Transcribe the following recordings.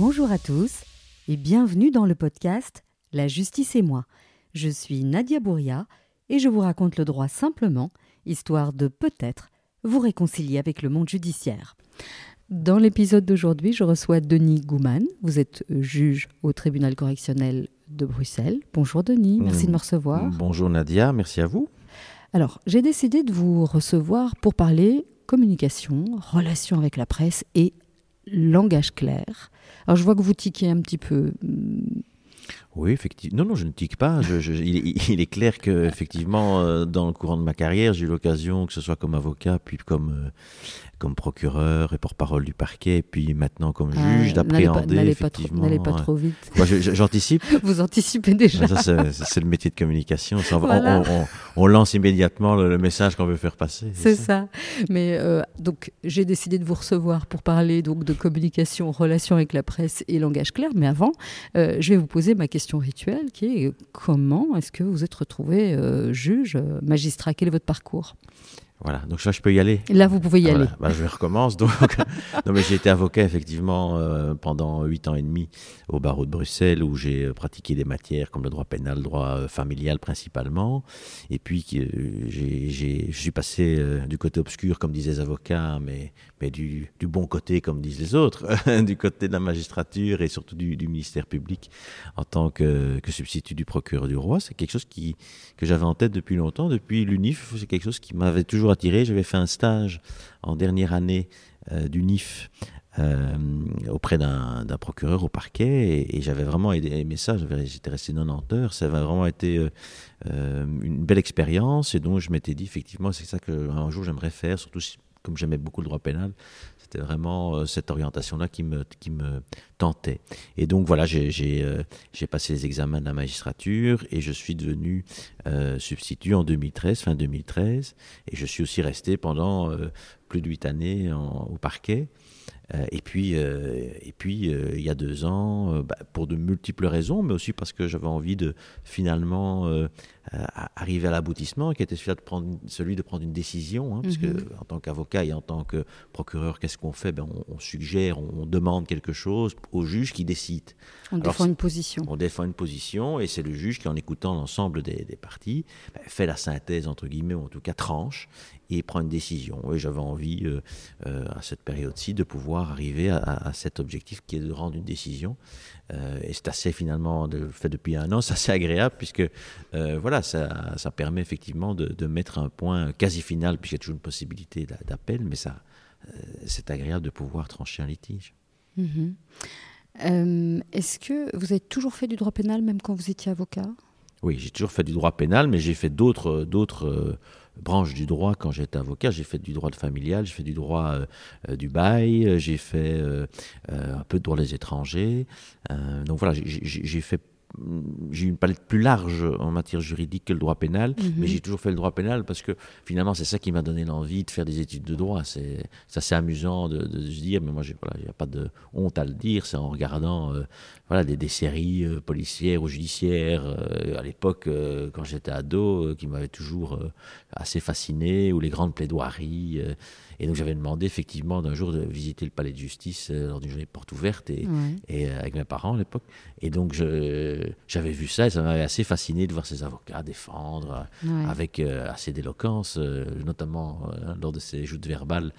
Bonjour à tous et bienvenue dans le podcast La justice et moi. Je suis Nadia Bouria et je vous raconte le droit simplement, histoire de peut-être vous réconcilier avec le monde judiciaire. Dans l'épisode d'aujourd'hui, je reçois Denis Gouman. Vous êtes juge au tribunal correctionnel de Bruxelles. Bonjour Denis, merci de me recevoir. Bonjour Nadia, merci à vous. Alors, j'ai décidé de vous recevoir pour parler communication, relation avec la presse et langage clair. Alors, je vois que vous tiquez un petit peu. Oui, effectivement. Non, non, je ne tique pas. il, est clair que, effectivement, euh, dans le courant de ma carrière, j'ai eu l'occasion, que ce soit comme avocat, puis comme euh, comme procureur et porte-parole du parquet, et puis maintenant comme ah, juge, d'appréhender effectivement. N'allez pas, trop vite. J'anticipe. Vous anticipez déjà. C'est le métier de communication. on, lance immédiatement le, message qu'on veut faire passer. C'est ça. Mais euh, donc j'ai décidé de vous recevoir pour parler donc de communication, relation avec la presse et langage clair. Mais avant, euh, je vais vous poser ma question rituelle, qui est comment est-ce que vous êtes retrouvé euh, juge, magistrat? Quel est votre parcours? Voilà, donc là je peux y aller. Là vous pouvez y aller. Bah, je recommence. Donc, non, mais j'ai été avocat effectivement euh, pendant huit ans et demi au barreau de Bruxelles où j'ai euh, pratiqué des matières comme le droit pénal, le droit euh, familial principalement. Et puis j'ai, je suis passé du côté obscur comme disaient les avocats, mais, mais du, du bon côté comme disent les autres, du côté de la magistrature et surtout du, du ministère public en tant que, que, substitut du procureur du roi. C'est quelque chose qui, que j'avais en tête depuis longtemps, depuis l'UNIF. C'est quelque chose qui m'avait toujours J'avais fait un stage en dernière année euh, du NIF euh, auprès d'un procureur au parquet et, j'avais vraiment aimé ça. J'étais resté 90 heures. Ça avait vraiment été euh, une belle expérience et donc je m'étais dit effectivement c'est ça qu'un jour j'aimerais faire, surtout comme j'aimais beaucoup le droit pénal, c'était vraiment euh, cette orientation-là qui me, qui me tentait. Et donc voilà, j'ai euh, passé les examens de la magistrature et je suis devenu euh, substitut en 2013, fin 2013. Et je suis aussi resté pendant plus de huit années au parquet. Et puis, et puis il y a deux ans, bah, pour de multiples raisons, mais aussi parce que j'avais envie de finalement arriver à l'aboutissement, qui était celui de prendre, celui de prendre une décision, hein, parce que mhm. en tant qu'avocat et en tant que procureur, qu'est-ce qu'on fait? Ben, on, suggère, on, demande quelque chose au juge qui décide. On défend une position. On défend une position, et c'est le juge qui, en écoutant l'ensemble des, parties, ben, fait la synthèse, entre guillemets, ou en tout cas tranche, et prend une décision. Et j'avais envie, à cette période-ci, de pouvoir arriver à, cet objectif qui est de rendre une décision. Euh, et c'est assez finalement, de, fait depuis un an, c'est assez agréable puisque euh, voilà, ça, ça, permet effectivement de, mettre un point quasi final, puisqu'il y a toujours une possibilité d'appel, mais ça, euh, c'est agréable de pouvoir trancher un litige. Mhm. Est-ce que vous avez toujours fait du droit pénal même quand vous étiez avocat? Oui, j'ai toujours fait du droit pénal, mais j'ai fait d'autres d'autres branche du droit quand j'étais avocat. J'ai fait du droit familial, j'ai fait du droit euh, euh, du bail, j'ai fait euh, un peu de droit des étrangers. donc voilà, j'ai fait j'ai une palette plus large en matière juridique que le droit pénal, mais mhm. j'ai toujours fait le droit pénal parce que finalement c'est ça qui m'a donné l'envie de faire des études de droit. C'est assez amusant de, se dire, mais moi il voilà, n'y a pas de honte à le dire, c'est en regardant euh, voilà, des, des séries euh, policières ou judiciaires euh, à l'époque quand j'étais ado qui m'avaient toujours assez fasciné, ou les grandes plaidoiries. Et donc j'avais demandé effectivement d'un jour de visiter le palais de justice euh, lors d'une journée porte ouverte et, et euh, avec mes parents à l'époque. Et donc j'avais vu ça et ça m'avait assez fasciné de voir ces avocats défendre euh, avec assez d'éloquence, notamment lors de ces joutes verbales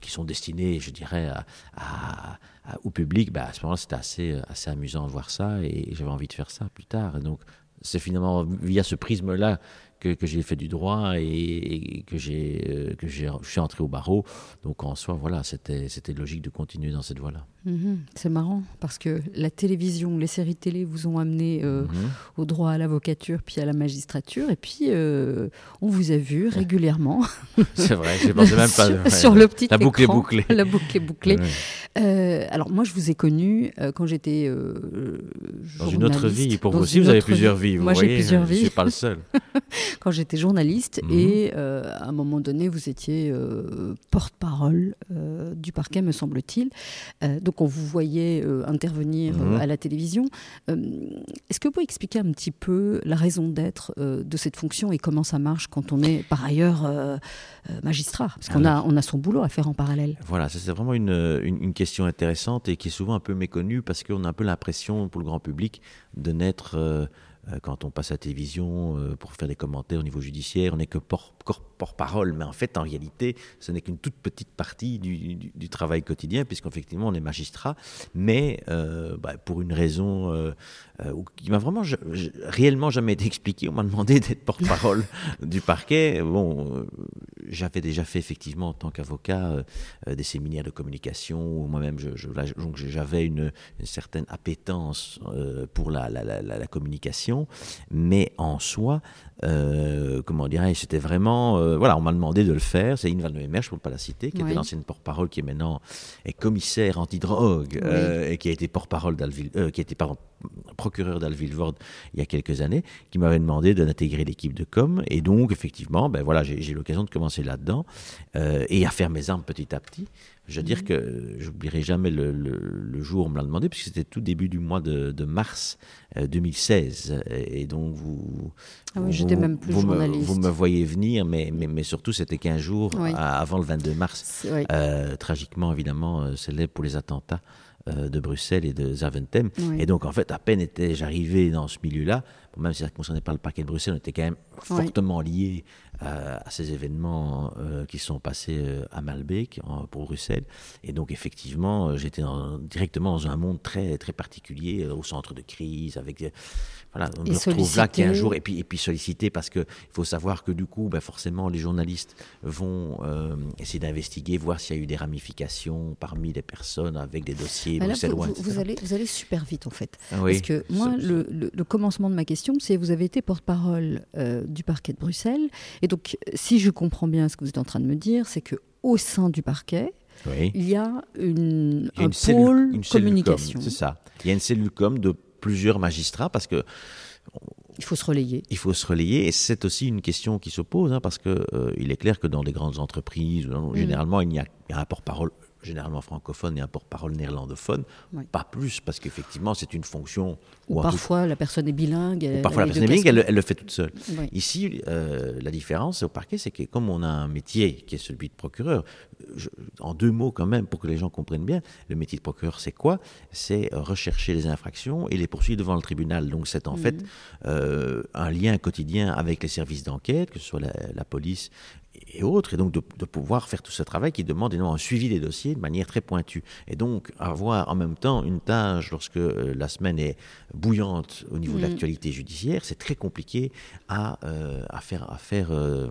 qui sont destinées, je dirais, à, au public. Bah, à ce moment-là, c'était assez, assez amusant de voir ça et j'avais envie de faire ça plus tard. Et donc c'est finalement via ce prisme-là que, j'ai fait du droit et, que j'ai euh, que je suis entré au barreau. Donc en soi, voilà, c'était c'était logique de continuer dans cette voie-là. Mhm. c'est marrant parce que la télévision, les séries télé vous ont amené euh, mhm. au droit à l'avocature puis à la magistrature et puis euh, on vous a vu régulièrement. c'est vrai, j'ai pensé même pas sur, le petit la boucle est bouclée. La boucle est bouclée. alors moi, je vous ai connu quand j'étais dans une autre vie. Pour vous aussi, vous avez plusieurs vies. Vous moi, j'ai plusieurs vies. Je suis pas le seul. quand j'étais journaliste. Mhm. Et euh, à un moment donné, vous étiez euh, porte-parole euh, du parquet, me semble-t-il. Euh, donc on vous voyait euh, intervenir euh, Mhm. à la télévision. Euh, Est-ce que vous pouvez expliquer un petit peu la raison d'être de cette fonction et comment ça marche quand on est par ailleurs magistrat? Parce qu'on a, on a son boulot à faire en parallèle. Voilà, c'est vraiment une, une, une question intéressante et qui est souvent un peu méconnue parce qu'on a un peu l'impression pour le grand public de n'être, quand on passe à la télévision pour faire des commentaires au niveau judiciaire, on n'est que por- cor- porte-parole. Mais en fait, en réalité, ce n'est qu'une toute petite partie du, travail quotidien puisqu'effectivement, on est magistrat. Mais euh, bah, pour une raison euh, euh, qui m'a vraiment réellement jamais été expliquée, on m'a demandé d'être porte-parole du parquet. Bon, j'avais déjà fait effectivement en tant qu'avocat des séminaires de communication où moi-même j'avais une, certaine appétence pour la communication, mais en soi, euh, comment dirais-je, c'était vraiment, euh, voilà, on m'a demandé de le faire. C'est Yves Van Memer, je ne peux pas la citer, qui Oui. était l'ancienne porte-parole, qui est maintenant est commissaire antidrogue euh, et qui a été porte-parole d'Alville, euh, qui a été pardon, procureur d'Alville-Vorde il y a quelques années, qui m'avait demandé d'intégrer l'équipe de com. Et donc, effectivement, ben voilà, j'ai j'ai eu l'occasion de commencer là-dedans euh, et à faire mes armes petit à petit. Je veux Mhm. dire que j'oublierai jamais le, le- le jour où on me l'a demandé, puisque c'était tout début du mois de, de mars euh, 2016. Et donc, vous. Ah oui, j'étais même plus vous me, journaliste. vous me voyez venir, mais, mais, mais surtout, c'était 15 jours Oui. à- avant le 22 mars. Oui. Euh, tragiquement, évidemment, euh, célèbre pour les attentats euh, de Bruxelles et de Zaventem. Oui. Et donc, en fait, à peine étais-je arrivé dans ce milieu-là, même si ça ne concernait pas le parquet de Bruxelles, on était quand même fortement lié euh, à ces événements euh, qui sont passés euh, à Malbec, en- pour Bruxelles. Et donc, effectivement, euh, j'étais directement dans un monde très, très particulier, euh, au centre de crise, avec... voilà, on Et me retrouve là sollicité. 15 jours, et puis, et puis sollicité, parce qu'il faut savoir que du coup, ben, forcément, les journalistes vont euh, essayer d'investiguer, voir s'il y a eu des ramifications parmi les personnes avec des dossiers Ah, là, bruxellois, vous, vous- vous allez, vous allez super vite en fait. Oui. Parce que moi, le, le- le commencement de ma question, c'est vous avez été porte-parole euh, du parquet de Bruxelles. Et donc, si je comprends bien ce que vous êtes en train de me dire, c'est que au sein du parquet, Oui. il y a une, Il y a un une cellule- pôle une cellule communication. com, C'est ça. Il y a une cellule com de plusieurs magistrats parce que Il faut se relayer. il faut se relayer et c'est aussi une question qui se pose hein, parce que euh, il est clair que dans des grandes entreprises, Mm. généralement il y a, il y a un porte-parole généralement francophone et un porte-parole néerlandophone, Oui. pas plus parce qu'effectivement c'est une fonction Ou tout- parfois la personne est bilingue. ou parfois elle la personne est bilingue, elle, le- elle le fait toute seule. Oui. Ici, euh, la différence au parquet, c'est que comme on a un métier qui est celui de procureur, je- en deux mots quand même, pour que les gens comprennent bien, le métier de procureur, c'est quoi? C'est rechercher les infractions et les poursuivre devant le tribunal. Donc c'est en Mhm. fait euh, un lien quotidien avec les services d'enquête, que ce soit la, la police et autres, et donc de, de pouvoir faire tout ce travail qui demande énormément un suivi des dossiers de manière très pointue. Et donc avoir en même temps une tâche lorsque euh, la semaine est bouillante au niveau de Mhm. l'actualité judiciaire, c'est très compliqué à, euh, à faire, à faire euh,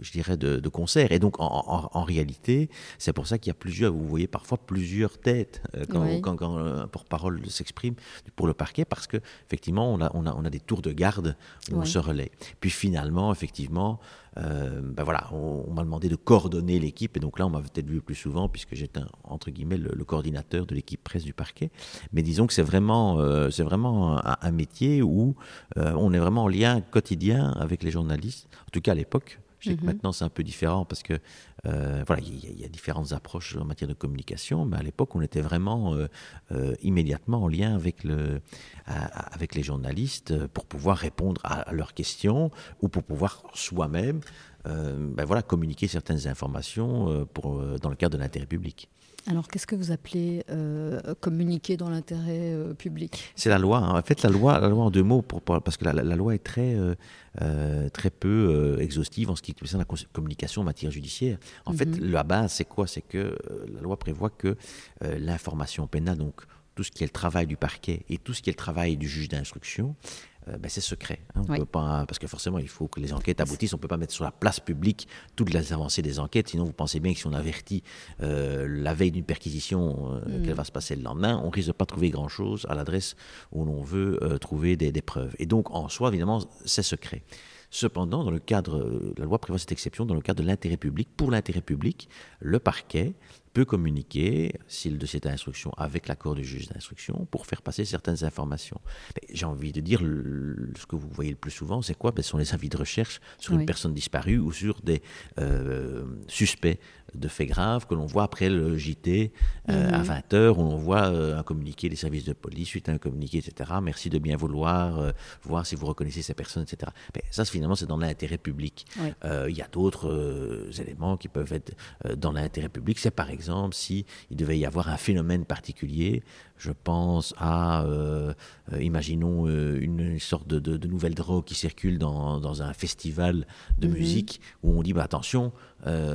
je dirais, de, de concert. Et donc en, en- en réalité, c'est pour ça qu'il y a plusieurs, vous voyez parfois plusieurs têtes quand, Oui. quand, quand un porte-parole s'exprime pour le parquet, parce que effectivement, on a, on a, on a des tours de garde où on se relaie. Puis finalement, effectivement, euh, ben voilà, on, on m'a demandé de coordonner l'équipe, et donc là, on m'a peut-être vu plus souvent, puisque j'étais, entre guillemets, le, le coordinateur de l'équipe presse du parquet. Mais disons que c'est vraiment, euh, c'est vraiment un, un métier où euh, on est vraiment en lien quotidien avec les journalistes, en tout cas à l'époque. Je sais que Mhm. maintenant c'est un peu différent parce que euh, voilà, il y, a- il y a différentes approches en matière de communication, mais à l'époque on était vraiment euh, euh, immédiatement en lien avec le, à- avec les journalistes pour pouvoir répondre à, à leurs questions ou pour pouvoir soi-même, ben voilà, communiquer certaines informations pour dans le cadre de l'intérêt public. Alors, qu'est-ce que vous appelez euh, communiquer dans l'intérêt euh, public? C'est la loi. hein. En fait, la loi, la loi en deux mots, pour, pour- parce que la, la- la loi est très, euh, très peu exhaustive en ce qui concerne la communication en matière judiciaire. En fait, la base, c'est quoi? C'est que la loi prévoit que l'information pénale, donc tout ce qui est le travail du parquet et tout ce qui est le travail du juge d'instruction, euh, ben, c'est secret. hein. On Oui. peut pas, parce que forcément, il faut que les enquêtes aboutissent. On ne peut pas mettre sur la place publique toutes les avancées des enquêtes. Sinon, vous pensez bien que si on avertit euh, la veille d'une perquisition euh, qu'elle va se passer le lendemain, on risque de pas trouver grand-chose à l'adresse où l'on veut trouver des, des preuves. Et donc, en soi, évidemment, c'est secret. Cependant, dans le cadre, la loi prévoit cette exception, dans le cadre de l'intérêt public, pour l'intérêt public, le parquet peut communiquer, si le dossier d'instruction, avec l'accord du juge d'instruction pour faire passer certaines informations. J'ai envie de dire, ce que vous voyez le plus souvent, c'est quoi? Ben, Ce sont les avis de recherche sur une personne disparue ou sur des euh, suspects de faits graves que l'on voit après le JT euh, à 20h, mhm. où l'on voit euh, un communiqué des services de police, suite à un communiqué, etc. Merci de bien vouloir voir si vous reconnaissez ces personnes, etc. Mais ça, finalement, c'est dans l'intérêt public. Il y a d'autres éléments qui peuvent être dans l'intérêt public. C'est par exemple si il devait y avoir un phénomène particulier je pense à, euh, euh, imaginons, euh, une sorte de, nouvelle drogue qui circule dans, un festival de mhm. musique où on dit bah, attention,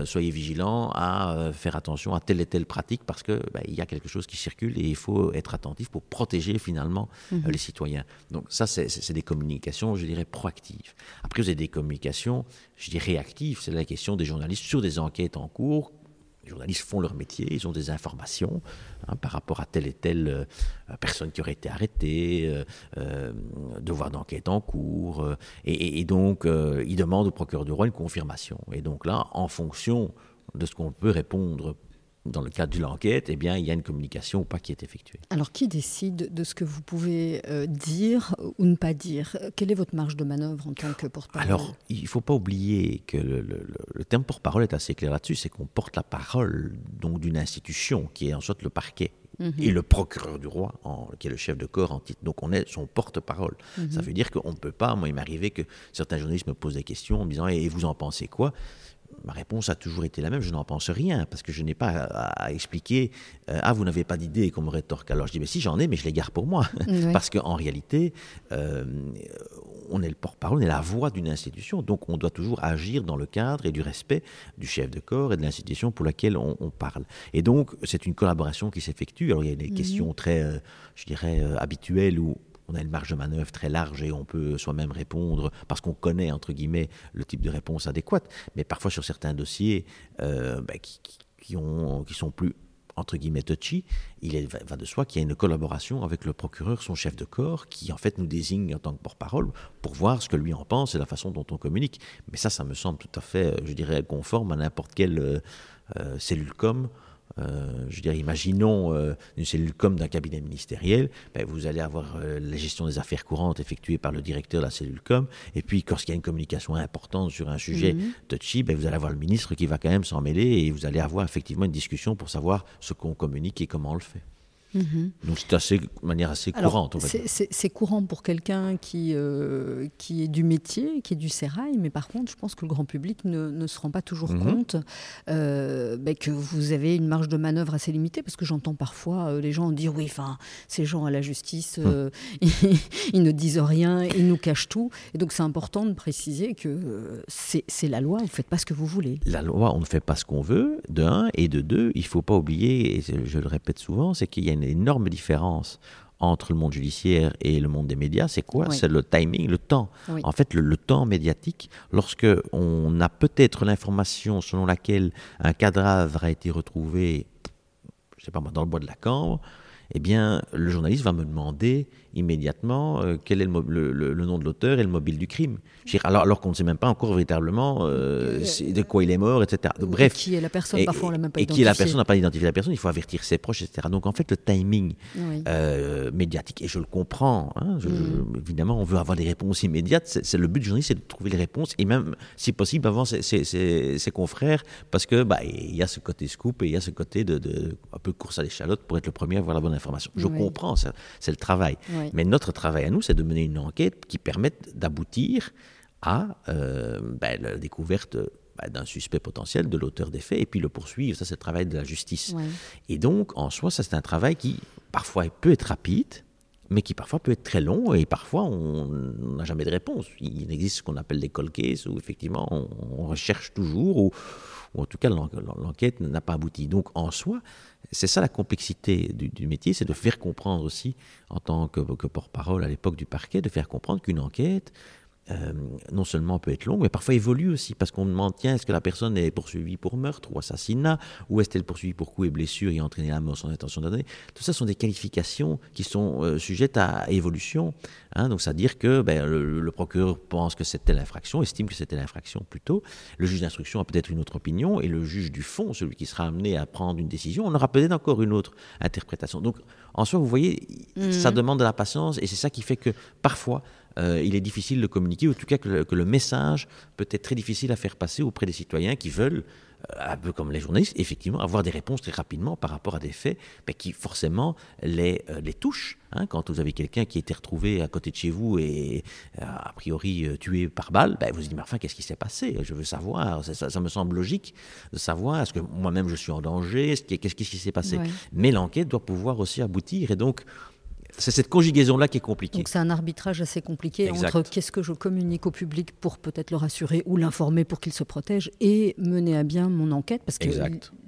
soyez vigilants à faire attention à telle et telle pratique parce qu'il bah, il y a quelque chose qui circule et il faut être attentif pour protéger finalement mhm. les citoyens. Donc ça, c'est des communications, je dirais, proactives. Après, vous avez des communications, je dirais, réactives. C'est la question des journalistes sur des enquêtes en cours les journalistes font leur métier, ils ont des informations hein, par rapport à telle et telle euh, personne qui aurait été arrêtée, euh, euh, devoir d'enquête en cours, et, donc ils demandent au procureur du roi une confirmation. Et donc là, en fonction de ce qu'on peut répondre dans le cadre de l'enquête, eh bien, il y a une communication ou pas qui est effectuée. Alors, qui décide de ce que vous pouvez euh, dire ou ne pas dire? Quelle est votre marge de manœuvre en tant que porte-parole? Alors, il ne faut pas oublier que le, terme porte-parole est assez clair là-dessus, c'est qu'on porte la parole donc d'une institution qui est en sorte le parquet. Mhm. Et le procureur du roi, en, qui est le chef de corps en titre. Donc on est son porte-parole. Mhm. Ça veut dire qu'on ne peut pas, moi il m'est arrivé que certains journalistes me posent des questions en me disant Et vous en pensez quoi? Ma réponse a toujours été la même, je n'en pense rien, parce que je n'ai pas à, expliquer, euh, ah, vous n'avez pas d'idée comme rétorque. Alors je dis, mais si j'en ai, mais je les garde pour moi. parce qu'en réalité, euh, on est le porte-parole, on est la voix d'une institution, donc on doit toujours agir dans le cadre et du respect du chef de corps et de l'institution pour laquelle on, parle. Et donc, c'est une collaboration qui s'effectue. Alors il y a des mhm. questions très, euh, je dirais, habituelles où on a une marge de manœuvre très large et on peut soi-même répondre parce qu'on connaît, entre guillemets, le type de réponse adéquate. Mais parfois, sur certains dossiers euh, ben, qui, ont, qui sont plus entre guillemets touchy, il va de soi qu'il y a une collaboration avec le procureur, son chef de corps, qui en fait nous désigne en tant que porte-parole pour voir ce que lui en pense et la façon dont on communique. Mais ça, ça me semble tout à fait, je dirais, conforme à n'importe quelle euh, euh, cellule com euh, je dirais, imaginons euh, une cellule comme d'un cabinet ministériel, ben, vous allez avoir euh, la gestion des affaires courantes effectuée par le directeur de la cellule com, et puis lorsqu'il y a une communication importante sur un sujet mhm. touchy, ben, vous allez avoir le ministre qui va quand même s'en mêler, et vous allez avoir effectivement une discussion pour savoir ce qu'on communique et comment on le fait. Mhm. Donc c'est assez, de manière assez courante. C'est courant pour quelqu'un qui, euh, qui est du métier, qui est du sérail, mais par contre, je pense que le grand public ne, ne se rend pas toujours mhm. compte euh, ben, que vous avez une marge de manœuvre assez limitée, parce que j'entends parfois euh, les gens dire oui, enfin, ces gens à la justice, hum. ils, ne disent rien, ils nous cachent tout. Et donc c'est important de préciser que c'est la loi, vous ne faites pas ce que vous voulez. La loi, on ne fait pas ce qu'on veut, de un, et de deux, il ne faut pas oublier, et je le répète souvent, c'est qu'il y a une énorme différence entre le monde judiciaire et le monde des médias, c'est quoi? C'est le timing, le temps. En fait, le, temps médiatique, lorsque on a peut-être l'information selon laquelle un cadavre a été retrouvé, je sais pas moi, dans le bois de la Cambre, eh bien, le journaliste va me demander immédiatement euh, quel est le, nom de l'auteur et le mobile du crime. Alors, alors qu'on ne sait même pas encore véritablement euh, euh, de quoi il est mort, etc. bref. Qui est la personne, parfois on l'a même pas Et qui est la personne, n'a pas identifié la personne, il faut avertir ses proches, etc. Donc en fait, le timing médiatique, et je le comprends, hein, mm. évidemment, on veut avoir des réponses immédiates, c'est le but du journaliste, c'est de trouver les réponses, et même, si possible, avant ses, ses, confrères, parce que bah, il y a ce côté scoop et il y a ce côté de, de un peu course à l'échalote pour être le premier à avoir la bonne information. Je comprends, c'est le travail. Mais notre travail à nous, c'est de mener une enquête qui permette d'aboutir à euh, ben, la découverte ben, d'un suspect potentiel, de l'auteur des faits, et puis le poursuivre. Ça, c'est le travail de la justice. Et donc, en soi, ça, c'est un travail qui, parfois, peut être rapide, mais qui parfois peut être très long et parfois on n'a jamais de réponse. Il existe ce qu'on appelle des cold cases où effectivement on, recherche toujours ou, ou, en tout cas l'enquête n'a pas abouti. Donc en soi, c'est ça la complexité du, métier, c'est de faire comprendre aussi, en tant que, porte-parole à l'époque du parquet, de faire comprendre qu'une enquête, euh, non seulement peut être longue, mais parfois évolue aussi, parce qu'on demande, tiens, est-ce que la personne est poursuivie pour meurtre ou assassinat, ou est-elle poursuivie pour coups et blessures et entraîné la mort sans intention donner Tout ça sont des qualifications qui sont euh, sujettes à évolution. Hein, donc, c'est-à-dire que ben, le, procureur pense que c'était l'infraction, estime que c'était l'infraction plutôt. Le juge d'instruction a peut-être une autre opinion, et le juge du fond, celui qui sera amené à prendre une décision, on aura peut-être encore une autre interprétation. Donc, en soi, vous voyez, ça mhm. demande de la patience, et c'est ça qui fait que parfois, euh, il est difficile de communiquer, ou en tout cas que le, message peut être très difficile à faire passer auprès des citoyens qui veulent, euh, un peu comme les journalistes, effectivement, avoir des réponses très rapidement par rapport à des faits mais qui forcément les, euh, les touchent. Hein. quand vous avez quelqu'un qui a été retrouvé à côté de chez vous et a priori tué par balle, ben, vous vous dites, mais enfin, qu'est-ce qui s'est passé? Je veux savoir. Ça, me semble logique de savoir, est-ce que moi-même je suis en danger? Qu'est-ce qui s'est passé? Mais l'enquête doit pouvoir aussi aboutir. Et donc, c'est cette conjugaison-là qui est compliquée. Donc c'est un arbitrage assez compliqué entre qu'est-ce que je communique au public pour peut-être le rassurer ou l'informer pour qu'il se protège et mener à bien mon enquête parce que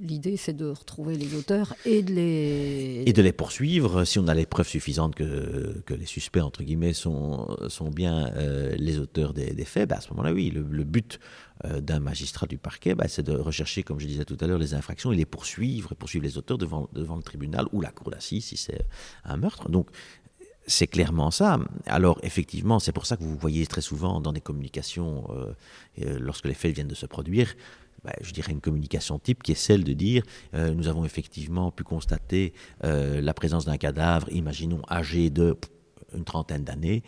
l'idée c'est de retrouver les auteurs et de les et de les poursuivre si on a les preuves suffisantes que, que les suspects entre guillemets sont sont bien euh, les auteurs des, faits. Ben à ce moment-là, oui, le, le but d'un magistrat du parquet, bah, c'est de rechercher, comme je disais tout à l'heure, les infractions et les poursuivre, poursuivre les auteurs devant, devant le tribunal ou la cour d'assises si c'est un meurtre. Donc, c'est clairement ça. Alors, effectivement, c'est pour ça que vous voyez très souvent dans des communications, euh, euh, lorsque les faits viennent de se produire, bah, je dirais une communication type qui est celle de dire nous avons effectivement pu constater la présence d'un cadavre, imaginons âgé de une trentaine d'années,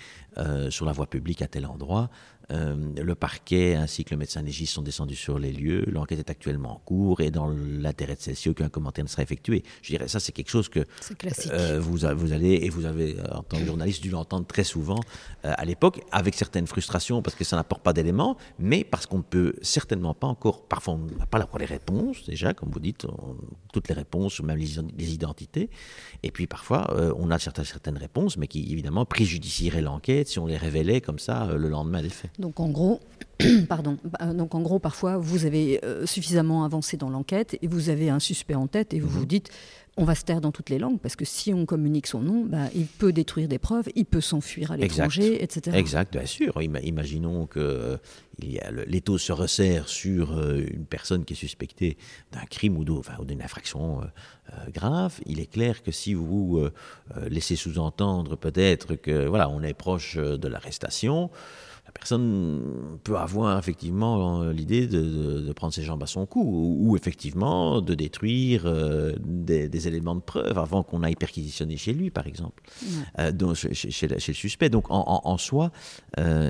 sur la voie publique à tel endroit. Euh, le parquet ainsi que le médecin légiste sont descendus sur les lieux. L'enquête est actuellement en cours et dans l'intérêt de celle-ci, aucun commentaire ne sera effectué. Je dirais, ça, c'est quelque chose que euh, vous, vous, allez, et vous avez, euh, en tant que journaliste, dû l'entendre très souvent à l'époque, avec certaines frustrations parce que ça n'apporte pas d'éléments, mais parce qu'on ne peut certainement pas encore, parfois on n'a pas la les réponses, déjà, comme vous dites, toutes les réponses, même les, identités. Et puis parfois, on a certaines, certaines réponses, mais qui évidemment préjudicieraient l'enquête si on les révélait comme ça le lendemain des faits. Donc en gros, pardon, euh, donc en gros, parfois, vous avez euh, suffisamment avancé dans l'enquête et vous avez un suspect en tête et vous vous mhm. dites, on va se taire dans toutes les langues parce que si on communique son nom, bah, il peut détruire des preuves, il peut s'enfuir à l'étranger, etc. Exact, bien sûr. Imaginons que euh, l'étau se resserre sur une personne qui est suspectée d'un crime ou d'une infraction grave. Il est clair que si vous laissez sous-entendre peut-être que voilà, on est proche de l'arrestation, la personne peut avoir effectivement euh, l'idée de, prendre ses jambes à son cou ou, effectivement de détruire euh, des, éléments de preuve avant qu'on aille perquisitionner chez lui, par exemple, euh, donc, chez, le suspect. Donc en, soi,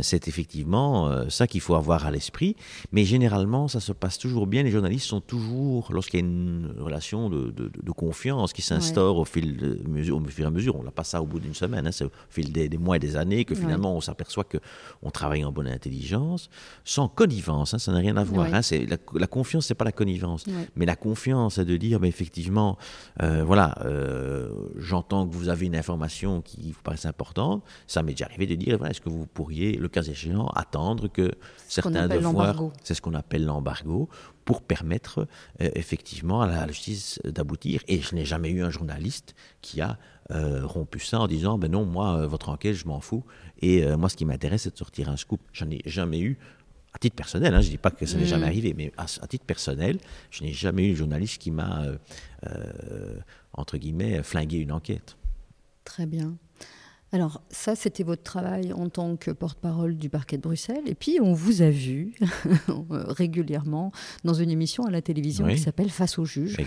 c'est effectivement ça qu'il faut avoir à l'esprit. Mais généralement, ça se passe toujours bien. Les journalistes sont toujours, lorsqu'il y a une relation de, confiance qui s'instaure au, fil de mesure, au fur et à mesure, on n'a pas ça au bout d'une semaine, hein, c'est au fil des, mois et des années que finalement on s'aperçoit qu'on travaille en bonne intelligence, sans connivence, hein, ça n'a rien à voir. Hein, c'est la, la, confiance, c'est pas la connivence, mais la confiance, c'est de dire, mais effectivement, euh, voilà, euh, j'entends que vous avez une information qui vous paraît importante. Ça m'est déjà arrivé de dire, voilà, est-ce que vous pourriez, le cas échéant, attendre que certains devoirs, c'est ce qu'on appelle l'embargo, pour permettre euh, effectivement à la justice d'aboutir. Et je n'ai jamais eu un journaliste qui a euh, rompu ça en disant ben non, moi, euh, votre enquête, je m'en fous. Et euh, moi, ce qui m'intéresse, c'est de sortir un scoop. J'en ai jamais eu. À titre personnel, hein, je ne dis pas que ça n'est jamais mm. arrivé, mais à, titre personnel, je n'ai jamais eu un journaliste qui m'a, entre guillemets, flingué une enquête. Très bien. Alors ça, c'était votre travail en tant que porte-parole du parquet de Bruxelles. Et puis, on vous a vu régulièrement dans une émission à la télévision qui s'appelle Face au juge,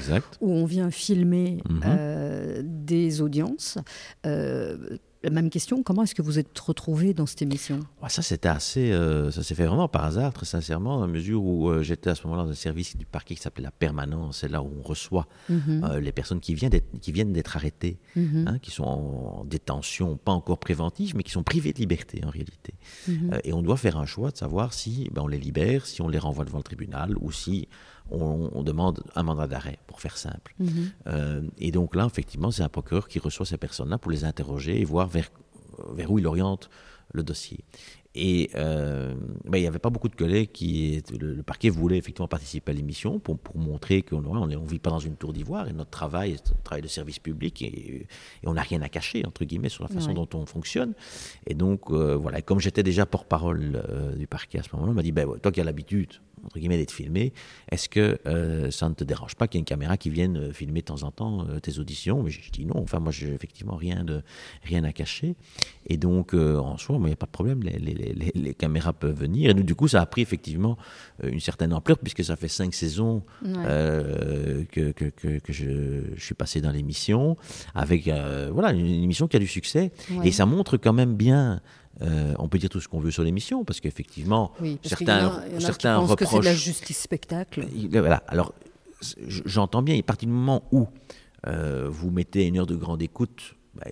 où on vient filmer mhm. euh, des audiences. Euh, la même question, comment est-ce que vous êtes retrouvé dans cette émission? Ça, c'était assez. Euh, ça s'est fait vraiment par hasard, très sincèrement, dans la mesure où euh, j'étais à ce moment-là dans un service du parquet qui s'appelait la permanence. C'est là où on reçoit mhm. euh, les personnes qui viennent d'être, qui viennent d'être arrêtées, mhm. hein, qui sont en détention, pas encore préventive, mais qui sont privées de liberté en réalité. Mhm. et on doit faire un choix de savoir si ben, on les libère, si on les renvoie devant le tribunal ou si on, demande un mandat d'arrêt, pour faire simple. Mhm. Euh, et donc là, effectivement, c'est un procureur qui reçoit ces personnes-là pour les interroger et voir vers, vers où il oriente le dossier. Et euh, ben, il n'y avait pas beaucoup de collègues qui. Le, parquet voulait effectivement participer à l'émission pour, pour, montrer qu'on ne on vit pas dans une tour d'ivoire et notre travail est un travail de service public et, on n'a rien à cacher, entre guillemets, sur la façon dont on fonctionne. Et donc, euh, voilà, comme j'étais déjà porte-parole euh, du parquet à ce moment-là, on m'a dit ben, toi qui as l'habitude entre guillemets, d'être filmé. Est-ce que euh, ça ne te dérange pas qu'il y ait une caméra qui vienne euh, filmer de temps en temps euh, tes auditions? Mais je dis non. Enfin, moi, j'ai effectivement rien, de, rien à cacher. Et donc, en soi, il n'y a pas de problème. Les, les, les, caméras peuvent venir. Et du coup, ça a pris effectivement une certaine ampleur, puisque ça fait cinq saisons que, que, que, je, je, suis passé dans l'émission, avec voilà, une, émission qui a du succès. Et ça montre quand même bien euh, on peut dire tout ce qu'on veut sur l'émission, parce qu'effectivement, certains, certains reprochent. que c'est de la justice spectacle. Voilà. Alors, j'entends bien. à partir du moment où euh, vous mettez une heure de grande écoute, bah,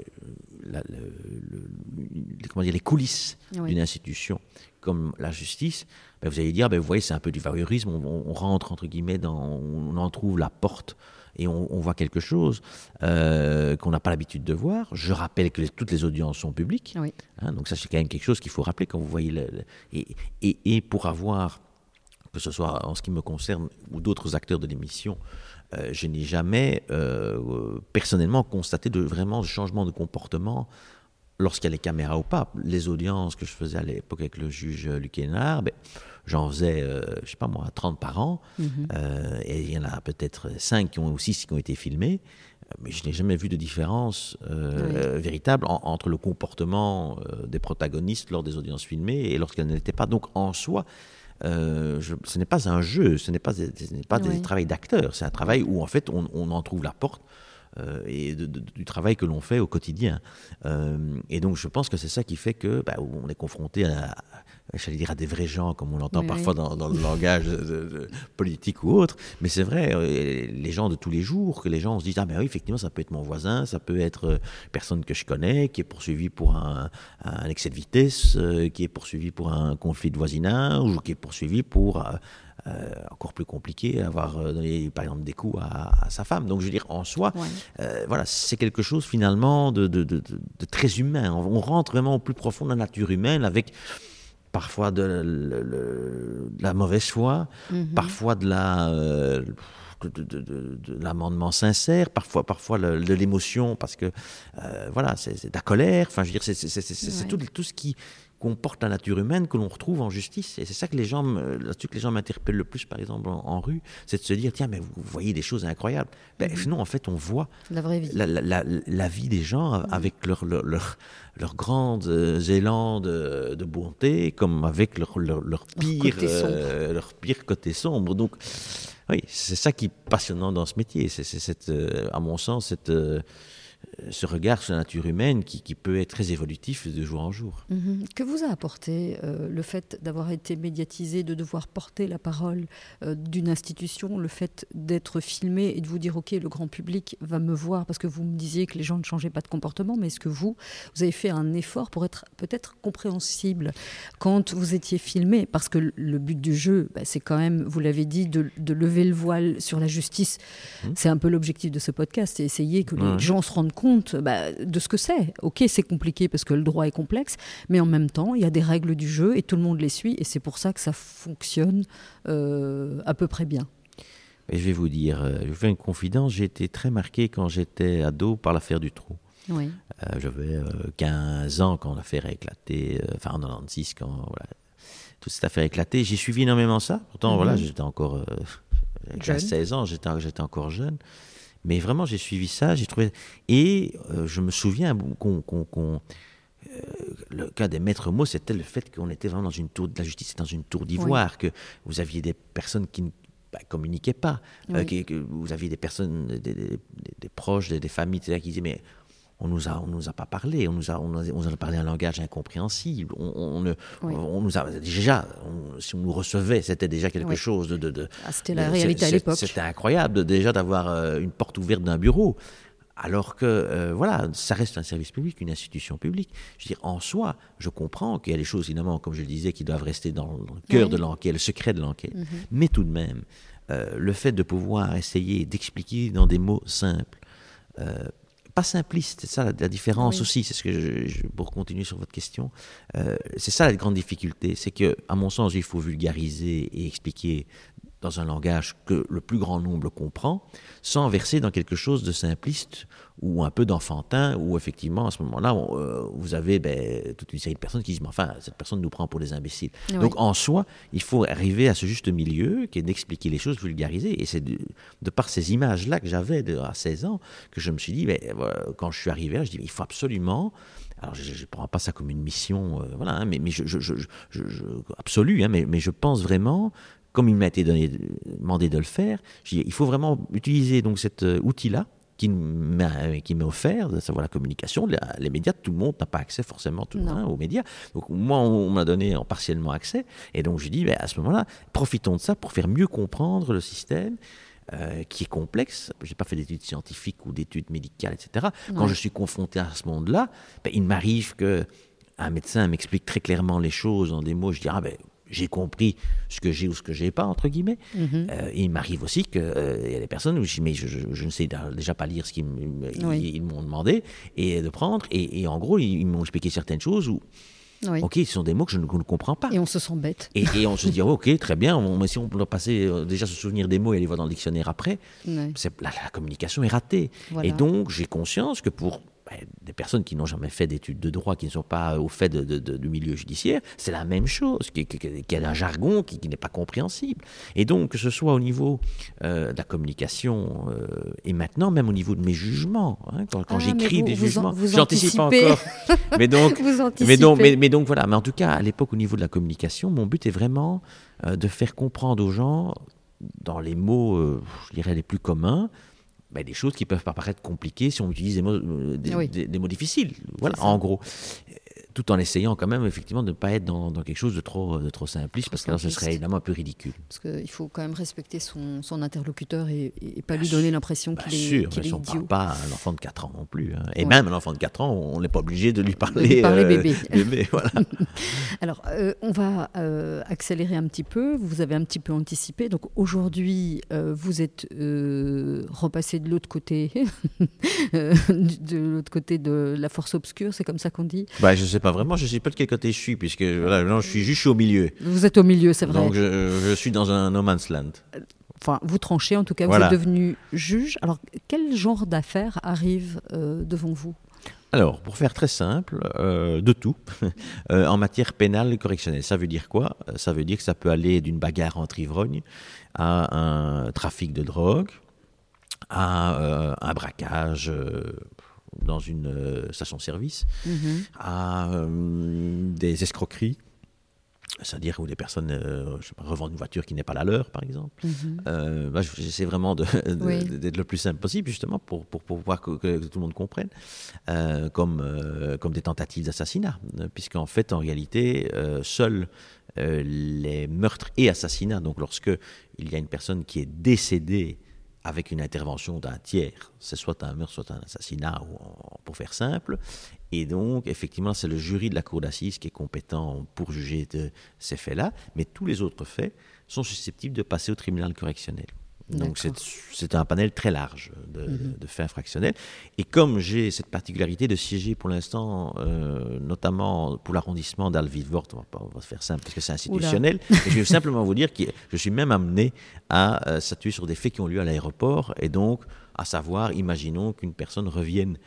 comment dire, les coulisses d'une institution comme la justice, bah, vous allez dire, bah, vous voyez, c'est un peu du voyeurisme. On, rentre entre guillemets dans, on en trouve la porte et on, voit quelque chose euh, qu'on n'a pas l'habitude de voir. Je rappelle que toutes les audiences sont publiques. Hein, donc ça, c'est quand même quelque chose qu'il faut rappeler quand vous voyez... Le, et, et, pour avoir, que ce soit en ce qui me concerne ou d'autres acteurs de l'émission, euh, je n'ai jamais euh, personnellement constaté de vraiment de changement de comportement lorsqu'il y a les caméras ou pas. Les audiences que je faisais à l'époque avec le juge Luc Hénard, ben, j'en faisais, je euh, je sais pas moi, 30 par an. Mhm. Euh, et il y en a peut-être 5 qui ont, ou 6 qui ont été filmés. Mais je n'ai jamais vu de différence euh, véritable entre le comportement des protagonistes lors des audiences filmées et lorsqu'elles n'étaient pas. Donc en soi, ce n'est pas un jeu, ce n'est pas, ce des travail d'acteur, c'est un travail où en fait on, on en trouve la porte euh, et du travail que l'on fait au quotidien. Euh, et donc je pense que c'est ça qui fait que bah, on est confronté à, j'allais dire à des vrais gens, comme on l'entend parfois dans, le langage politique ou autre. Mais c'est vrai, euh, les gens de tous les jours, que les gens se disent ah mais oui effectivement ça peut être mon voisin, ça peut être personne que je connais qui est poursuivi pour un, un excès de vitesse, qui est poursuivi pour un conflit de voisinage ou qui est poursuivi pour euh, encore plus compliqué, avoir euh, donné par exemple des coups à, sa femme. Donc je veux dire, en soi, euh, voilà, c'est quelque chose finalement de, de, de, très humain. On, rentre vraiment au plus profond de la nature humaine avec parfois de, la mauvaise foi, mhm. parfois de la... de, l'amendement sincère, parfois, parfois de l'émotion, parce que voilà, c'est de la colère. Enfin, je veux dire, c'est tout, tout, ce qui comporte la nature humaine que l'on retrouve en justice. Et c'est ça que les gens, là-dessus que les gens m'interpellent le plus, par exemple, en, rue, c'est de se dire, tiens, mais vous voyez des choses incroyables. Ben, mhm. Non, en fait, on voit la, vraie vie. La, vie des gens avec leur, leur, leur, grand euh, élan de, bonté, comme avec leur, leur, pire, euh, leur pire côté sombre. Donc, oui, c'est ça qui est passionnant dans ce métier. C'est, cette, euh, à mon sens, cette ce regard sur la nature humaine qui, qui, peut être très évolutif de jour en jour. Mhm. Que vous a apporté euh, le fait d'avoir été médiatisé, de devoir porter la parole euh, d'une institution, le fait d'être filmé et de vous dire ok le grand public va me voir parce que vous me disiez que les gens ne changeaient pas de comportement, mais est-ce que vous vous avez fait un effort pour être peut-être compréhensible quand vous étiez filmé? Parce que le but du jeu bah, c'est quand même vous l'avez dit de, de, lever le voile sur la justice. Mmh. C'est un peu l'objectif de ce podcast, c'est essayer que les gens se rendent compte bah, de ce que c'est. Ok, c'est compliqué parce que le droit est complexe, mais en même temps, il y a des règles du jeu et tout le monde les suit, et c'est pour ça que ça fonctionne euh, à peu près bien. je vais vous dire, euh, je vous fais une confidence, j'ai été très marqué quand j'étais ado par l'affaire du trou. Oui. Euh, j'avais 15 ans quand l'affaire a éclaté, enfin en 96 quand voilà, toute cette affaire a éclaté. J'ai suivi énormément ça. Pourtant, voilà, mhm. j'étais encore, j'avais 16 ans, j'étais encore jeune. Mais vraiment, j'ai suivi ça, j'ai trouvé. Et euh, je me souviens qu'on. Euh, le cas des maîtres mots, c'était le fait qu'on était vraiment dans une tour de la justice, dans une tour d'ivoire, que vous aviez des personnes qui ne bah, communiquaient pas, euh, que, vous aviez des personnes, des, proches, des, familles, qui disaient mais on nous a, on nous a pas parlé, on nous a, on nous a, parlé un langage incompréhensible. On, on, nous a déjà, si on nous recevait, c'était déjà quelque chose de. de, ah, c'était la réalité à l'époque. C'était incroyable déjà d'avoir euh, une porte ouverte d'un bureau. Alors que, euh, voilà, ça reste un service public, une institution publique. Je veux dire, en soi, je comprends qu'il y a des choses, évidemment, comme je le disais, qui doivent rester dans, le cœur de l'enquête, le secret de l'enquête. Mhm. Mais tout de même, euh, le fait de pouvoir essayer d'expliquer dans des mots simples, pas simpliste. C'est ça la, différence aussi. C'est ce que je, pour continuer sur votre question, euh, c'est ça la grande difficulté, c'est que à mon sens, il faut vulgariser et expliquer dans un langage que le plus grand nombre comprend, sans verser dans quelque chose de simpliste ou un peu d'enfantin, où effectivement, à ce moment-là, euh, vous avez ben, toute une série de personnes qui disent, mais enfin, cette personne nous prend pour des imbéciles. Donc, en soi, il faut arriver à ce juste milieu, qui est d'expliquer les choses, vulgariser. Et c'est de, par ces images-là que j'avais à 16 ans, que je me suis dit, ben, quand je suis arrivé là, je dis, il faut absolument alors je ne prends pas ça comme une mission, euh, voilà, hein, mais, mais je, je, je, absolue, hein, mais, mais je pense vraiment comme il m'a été donné, demandé de le faire, il faut vraiment utiliser donc cet euh, outil-là qui m'est offert, de savoir la communication. Les, médias, tout le monde n'a pas accès forcément tout, hein, aux médias. Donc moi, on, m'a donné en partiellement accès. Et donc je dis, ben, à ce moment-là, profitons de ça pour faire mieux comprendre le système. Euh, qui est complexe. Je n'ai pas fait d'études scientifiques ou d'études médicales, etc. Quand je suis confronté à ce monde-là, ben, il m'arrive que un médecin m'explique très clairement les choses en des mots. Je dis, ah ben, j'ai compris ce que j'ai ou ce que j'ai pas, entre guillemets. Mhm. Euh, il m'arrive aussi qu'il euh, y a des personnes où je mais ne sais déjà pas lire ce qu'ils m'ont demandé et de prendre. Et, en gros, ils, m'ont expliqué certaines choses où. Ok, ce sont des mots que je ne, comprends pas. Et on se sent bête. Et, on se dit, oh, ok, très bien, on, si on doit passer, euh, déjà se souvenir des mots et les voir dans le dictionnaire après, la, la, communication est ratée. Et donc, j'ai conscience que pour des personnes qui n'ont jamais fait d'études de droit, qui ne sont pas au fait du milieu judiciaire, c'est la même chose, qu'il y a un jargon qui, n'est pas compréhensible. Et donc, que ce soit au niveau euh, de la communication euh, et maintenant même au niveau de mes jugements, hein, quand, ah, j'écris des jugements, j'anticipe pas encore. mais donc, mais donc, mais, donc voilà. Mais en tout cas, à l'époque, au niveau de la communication, mon but est vraiment euh, de faire comprendre aux gens, dans les mots, je dirais les plus communs, ben, des choses qui peuvent paraître compliquées si on utilise des mots, euh, des mots difficiles. Voilà, en gros tout en essayant quand même effectivement de ne pas être dans, quelque chose de trop, de trop simpliste, parce que là, ce serait évidemment un peu ridicule. Parce qu'il faut quand même respecter son, son interlocuteur et, et, pas lui donner l'impression qu'il est, qu est idiot. On ne parle pas à un enfant de 4 ans non plus. Hein. Et même un enfant de 4 ans, on n'est pas obligé de lui parler, lui parler bébé. Euh, bébé voilà. Alors, euh, on va euh, accélérer un petit peu. Vous avez un petit peu anticipé. Donc aujourd'hui, vous êtes repassé de l'autre côté, de l'autre côté de la force obscure, c'est comme ça qu'on dit bah, Je sais pas vraiment, je ne sais pas de quel côté je suis, puisque voilà, non, je suis juste au milieu. Vous êtes au milieu, c'est vrai. Donc je, suis dans un no man's land. Enfin, vous tranchez, en tout cas, vous êtes devenu juge. Alors, quel genre d'affaires arrive euh, devant vous? Alors, pour faire très simple, euh, de tout, euh, en matière pénale et correctionnelle. Ça veut dire quoi? Ça veut dire que ça peut aller d'une bagarre entre ivrognes à un trafic de drogue, à un braquage dans une euh, station-service, mhm. à euh, des escroqueries, c'est-à-dire où des personnes euh, revendent une voiture qui n'est pas la leur, par exemple. Mhm. J'essaie vraiment d'être le plus simple possible, justement, pour, pour, pouvoir que, tout le monde comprenne, comme, comme des tentatives d'assassinat, puisqu'en fait, en réalité, seuls les meurtres et assassinats, donc lorsque il y a une personne qui est décédée avec une intervention d'un tiers. C'est soit un meurtre, soit un assassinat, pour faire simple. Et donc, effectivement, c'est le jury de la cour d'assises qui est compétent pour juger de ces faits-là. Mais tous les autres faits sont susceptibles de passer au tribunal correctionnel. Donc c'est un panel très large de, mhm. faits infractionnels. Et comme j'ai cette particularité de siéger pour l'instant, euh, notamment pour l'arrondissement d'Alvivort, on, on, va se faire simple parce que c'est institutionnel, je vais simplement vous dire que je suis même amené à euh, statuer sur des faits qui ont lieu à l'aéroport. Et donc, à savoir, imaginons qu'une personne revienne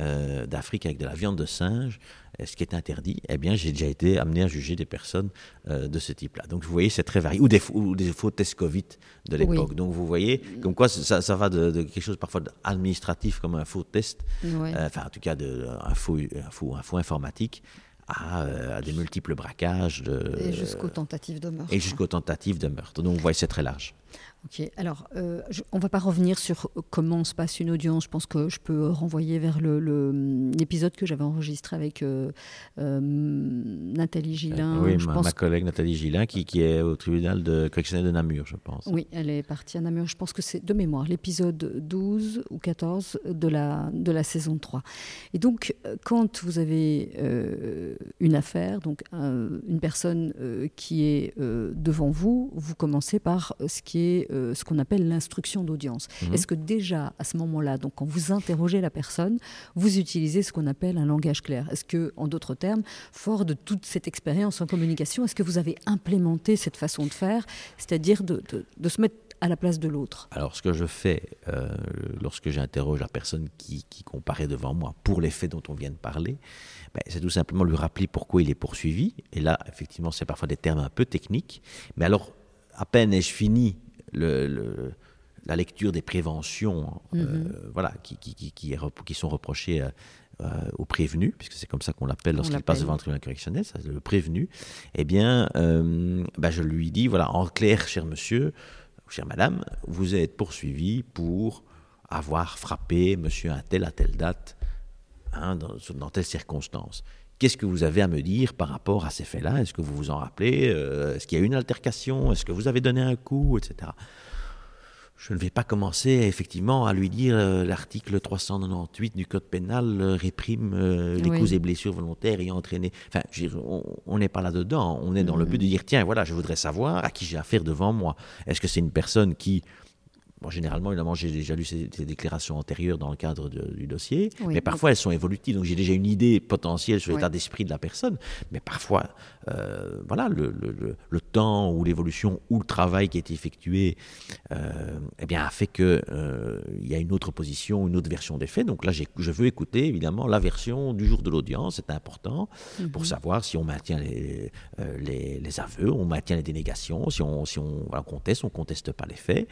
euh, d'Afrique avec de la viande de singe, euh, ce qui est interdit, eh bien, j'ai déjà été amené à juger des personnes euh, de ce type-là. Donc, vous voyez, c'est très varié. Ou des, ou des faux tests Covid de l'époque. Donc, vous voyez, comme quoi ça, ça va de, quelque chose parfois administratif, comme un faux test, enfin, en tout cas, de, un, faux, un, faux, un faux informatique, à, des multiples braquages. De, et jusqu'aux tentatives de meurtre. Et jusqu'aux tentatives de meurtre. Donc, vous voyez, c'est très large. Ok, alors euh, on ne va pas revenir sur comment se passe une audience. Je pense que je peux renvoyer vers l'épisode le, que j'avais enregistré avec euh, euh, Nathalie Gillin. oui, je ma, pense ma collègue Nathalie Gillin, qui, qui est au tribunal de correctionnel de Namur, je pense. Oui, elle est partie à Namur. Je pense que c'est de mémoire l'épisode 12 ou 14 de la, de la saison 3. Et donc, euh, quand vous avez euh, une affaire, donc un- une personne euh, qui est euh, devant vous, vous commencez par ce qui est euh, ce qu'on appelle l'instruction d'audience. Mhm. Est-ce que déjà à ce moment-là, donc quand vous interrogez la personne, vous utilisez ce qu'on appelle un langage clair? Est-ce que, en d'autres termes, fort de toute cette expérience en communication, est-ce que vous avez implémenté cette façon de faire, c'est-à-dire de, de- de se mettre à la place de l'autre? Alors, ce que je fais euh, lorsque j'interroge la personne qui, qui comparaît devant moi pour les faits dont on vient de parler, ben, c'est tout simplement lui rappeler pourquoi il est poursuivi. Et là, effectivement, c'est parfois des termes un peu techniques. Mais alors, à peine ai-je fini le- le- la lecture des préventions euh, voilà, qui, qui, qui, qui est rep- qui sont reprochées euh, euh, au prévenu, puisque c'est comme ça qu'on l'appelle lorsqu'il passe devant le tribunal correctionnel, ça, le prévenu, eh bien, euh, ben, je lui dis, voilà, en clair, cher monsieur, chère madame, vous êtes poursuivi pour avoir frappé monsieur un tel à telle date, hein, dans, dans telles circonstances. Qu'est-ce que vous avez à me dire par rapport à ces faits-là? Est-ce que vous vous en rappelez? Euh, Est-ce qu'il y a eu une altercation? Est-ce que vous avez donné un coup? Etc. Je ne vais pas commencer effectivement à lui dire euh, l'article 398 du Code pénal euh, réprime les Oui. coups et blessures volontaires ayant entraîné. Enfin, on on n'est pas là-dedans. On est dans le but de dire tiens, voilà, je voudrais savoir à qui j'ai affaire devant moi. Est-ce que c'est une personne qui. Bon, généralement, évidemment, j'ai déjà lu ces, ces déclarations antérieures dans le cadre de- du dossier, Oui. mais parfois elles sont évolutives, donc j'ai déjà une idée potentielle sur Oui. l'état d'esprit de la personne, mais parfois, euh, voilà, le, le- le- le temps ou l'évolution ou le travail qui a été effectué euh, eh bien, a fait qu'il y a une autre position, une autre version des faits. Donc là, je veux écouter évidemment la version du jour de l'audience, c'est important pour savoir si on maintient les, euh, les, les aveux, on maintient les dénégations, si on, si on voilà, conteste, on conteste pas les faits,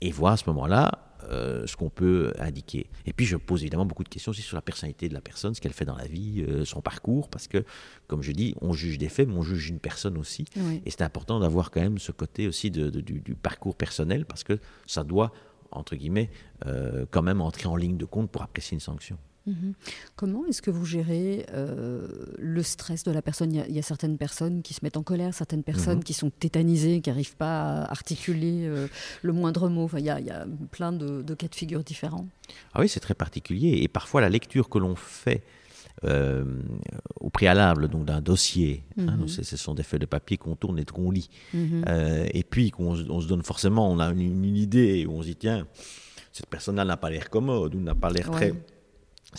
et voir à ce moment-là euh, ce qu'on peut indiquer. Et puis je pose évidemment beaucoup de questions aussi sur la personnalité de la personne, ce qu'elle fait dans la vie, euh, son parcours, parce que, comme je dis, on juge des faits, mais on juge une personne aussi. Oui. Et c'est important d'avoir quand même ce côté aussi de- de- du, du parcours personnel, parce que ça doit, entre guillemets, euh, quand même entrer en ligne de compte pour apprécier une sanction. Mhm. Comment est-ce que vous gérez euh, le stress de la personne? Il y, a, il y a certaines personnes qui se mettent en colère, certaines personnes qui sont tétanisées, qui n'arrivent pas à articuler euh, le moindre mot. Enfin, il, y a, il y a plein de, de cas de figure différents. Ah oui, c'est très particulier. Et parfois, la lecture que l'on fait euh, au préalable donc d'un dossier, hein, donc c'est- ce sont des feuilles de papier qu'on tourne et qu'on lit, Euh, et puis qu'on on se donne forcément, on a une, une idée où on se dit tiens, cette personne-là n'a pas l'air commode ou n'a pas l'air très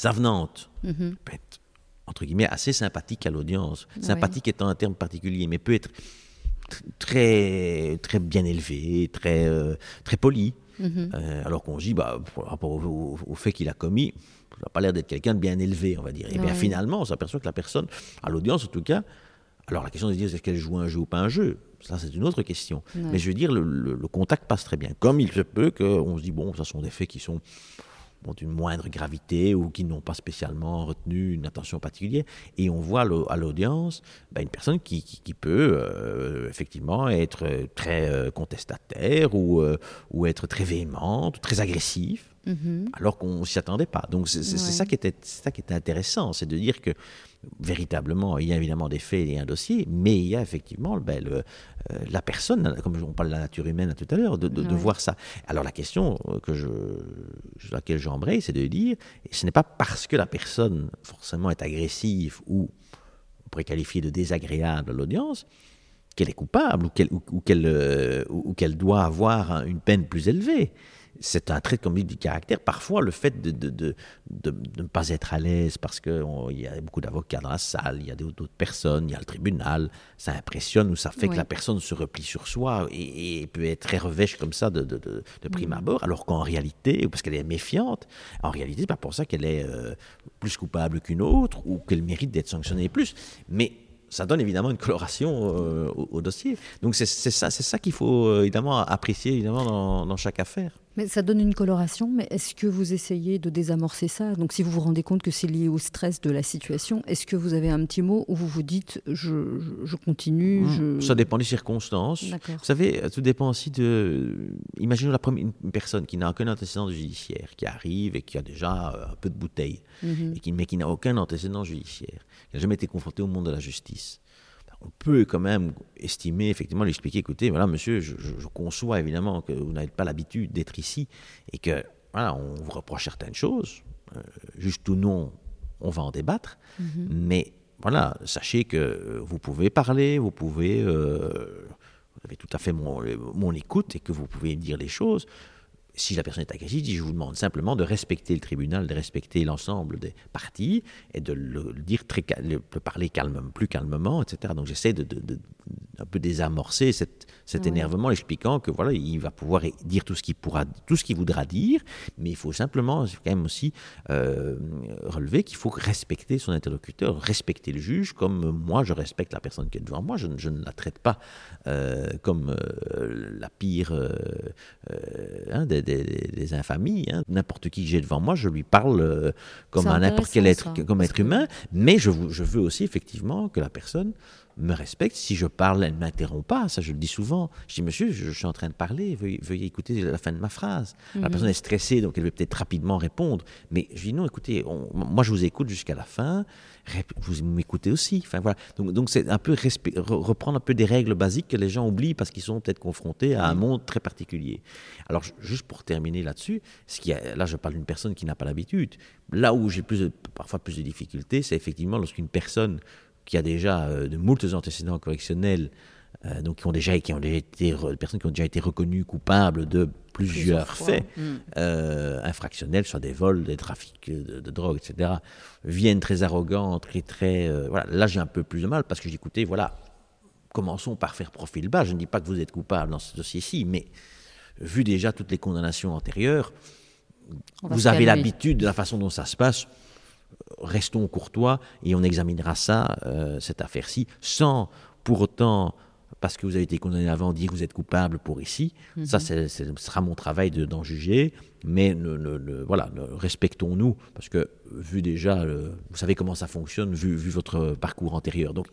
Ouais. avenante, peut être entre guillemets assez sympathique à l'audience. Sympathique étant un terme particulier, mais peut être tr- très très bien élevé, très euh, très poli. Euh, alors qu'on se dit, bah, par rapport au, au- au fait qu'il a commis, ça n'a pas l'air d'être quelqu'un de bien élevé, on va dire. Et bien Ouais. finalement, on s'aperçoit que la personne, à l'audience en tout cas, alors la question de se dire est-ce qu'elle joue un jeu ou pas un jeu, ça c'est une autre question. Ouais. Mais je veux dire, le, le- le contact passe très bien. Comme il se peut qu'on se dit, bon, ça sont des faits qui sont bon, d'une moindre gravité ou qui n'ont pas spécialement retenu une attention particulière. Et on voit à l'audience ben, une personne qui, qui- qui peut euh, effectivement être euh, très euh, contestataire ou, euh, ou être très véhémente, très agressif, alors qu'on ne s'y attendait pas. Donc c'est Ouais. ça, qui était, c'est ça qui était intéressant, c'est de dire que véritablement, il y a évidemment des faits et un dossier, mais il y a effectivement ben, le- euh, la personne, comme on parle de la nature humaine tout à l'heure, de, de- de Ouais. voir ça. Alors la question euh, que je, sur laquelle j'embraye, c'est de dire, ce n'est pas parce que la personne forcément est agressive ou on pourrait qualifier de désagréable à l'audience qu'elle est coupable ou qu'elle ou, ou qu'elle euh, ou- ou qu'elle doit avoir un- une peine plus élevée. C'est un trait dit, du caractère. Parfois, le fait de, de, de, de- de ne pas être à l'aise parce qu'il y a beaucoup d'avocats dans la salle, il y a d'autres personnes, il y a le tribunal, ça impressionne ou ça fait Oui. que la personne se replie sur soi et, et peut être très revêche comme ça de, prime abord, alors qu'en réalité, parce qu'elle est méfiante, en réalité, c'est pas pour ça qu'elle est euh, plus coupable qu'une autre ou qu'elle mérite d'être sanctionnée plus. Mais ça donne évidemment une coloration euh, au, au dossier. Donc c'est c'est ça, c'est ça qu'il faut euh, évidemment apprécier évidemment dans, dans chaque affaire. Mais ça donne une coloration, mais est-ce que vous essayez de désamorcer ça? Donc si vous vous rendez compte que c'est lié au stress de la situation, est-ce que vous avez un petit mot où vous vous dites je, continue je... Hmm. Ça dépend des circonstances. Vous savez, tout dépend aussi de. Imaginons la première, une personne qui n'a aucun antécédent judiciaire, qui arrive et qui a déjà euh, un peu de bouteille, Mhm. et qui, mais qui n'a aucun antécédent judiciaire, qui n'a jamais été confronté au monde de la justice. On peut quand même estimer, effectivement, lui expliquer, écoutez, voilà, monsieur, je, conçois évidemment que vous n'avez pas l'habitude d'être ici et que, voilà, on vous reproche certaines choses, euh, juste ou non, on va en débattre, mm-hmm. mais voilà, sachez que vous pouvez parler, vous pouvez, euh, vous avez tout à fait mon, mon écoute et que vous pouvez dire les choses si la personne est agressive, je vous demande simplement de respecter le tribunal, de respecter l'ensemble des parties et de le, dire très, de parler plus calmement, etc. Donc j'essaie de, un peu désamorcer cet énervement, expliquant que voilà, il va pouvoir dire tout ce qu'il pourra, tout ce qu'il voudra dire, mais il faut simplement quand même aussi euh, relever qu'il faut respecter son interlocuteur, respecter le juge, comme moi je respecte la personne qui est devant moi. Je, ne la traite pas euh, comme euh, la pire hein, des, des, infamies. Hein. N'importe qui que j'ai devant moi, je lui parle comme à n'importe quel être, comme être humain, mais je, je veux aussi effectivement que la personne me respecte. Si je parle, elle ne m'interrompt pas. Ça, je le dis souvent. Je dis, monsieur, je, suis en train de parler. Veuillez, écouter la fin de ma phrase. La mhm. personne est stressée, donc elle veut peut-être rapidement répondre. Mais je dis, non, écoutez, moi, je vous écoute jusqu'à la fin. Vous m'écoutez aussi. Enfin, voilà. Donc, donc c'est un peu reprendre un peu des règles basiques que les gens oublient parce qu'ils sont peut-être confrontés à un monde très particulier. Alors, juste pour terminer là-dessus, là, je parle d'une personne qui n'a pas l'habitude. Là où j'ai plus parfois plus de difficultés, c'est effectivement lorsqu'une personne qui a déjà euh, de moultes antécédents correctionnels, euh, donc qui ont déjà, qui ont déjà été, personnes qui ont déjà été reconnues coupables de plusieurs, faits hmm. euh, infractionnels, soit des vols, des trafics de, drogue, etc., viennent très arrogants, très, très, voilà. Là, j'ai un peu plus de mal parce que j'écoutais, voilà, commençons par faire profil bas. Je ne dis pas que vous êtes coupable dans ce dossier-ci, mais vu déjà toutes les condamnations antérieures, vous avez l'habitude de la façon dont ça se passe restons courtois et on examinera ça, euh, cette affaire-ci, sans pour autant, parce que vous avez été condamné avant, dire que vous êtes coupable pour ici. Mhm. Ça, ce sera mon travail d'en juger. Mais voilà, respectons-nous, parce que vu déjà, vous savez comment ça fonctionne, vu, vu votre parcours antérieur. Donc,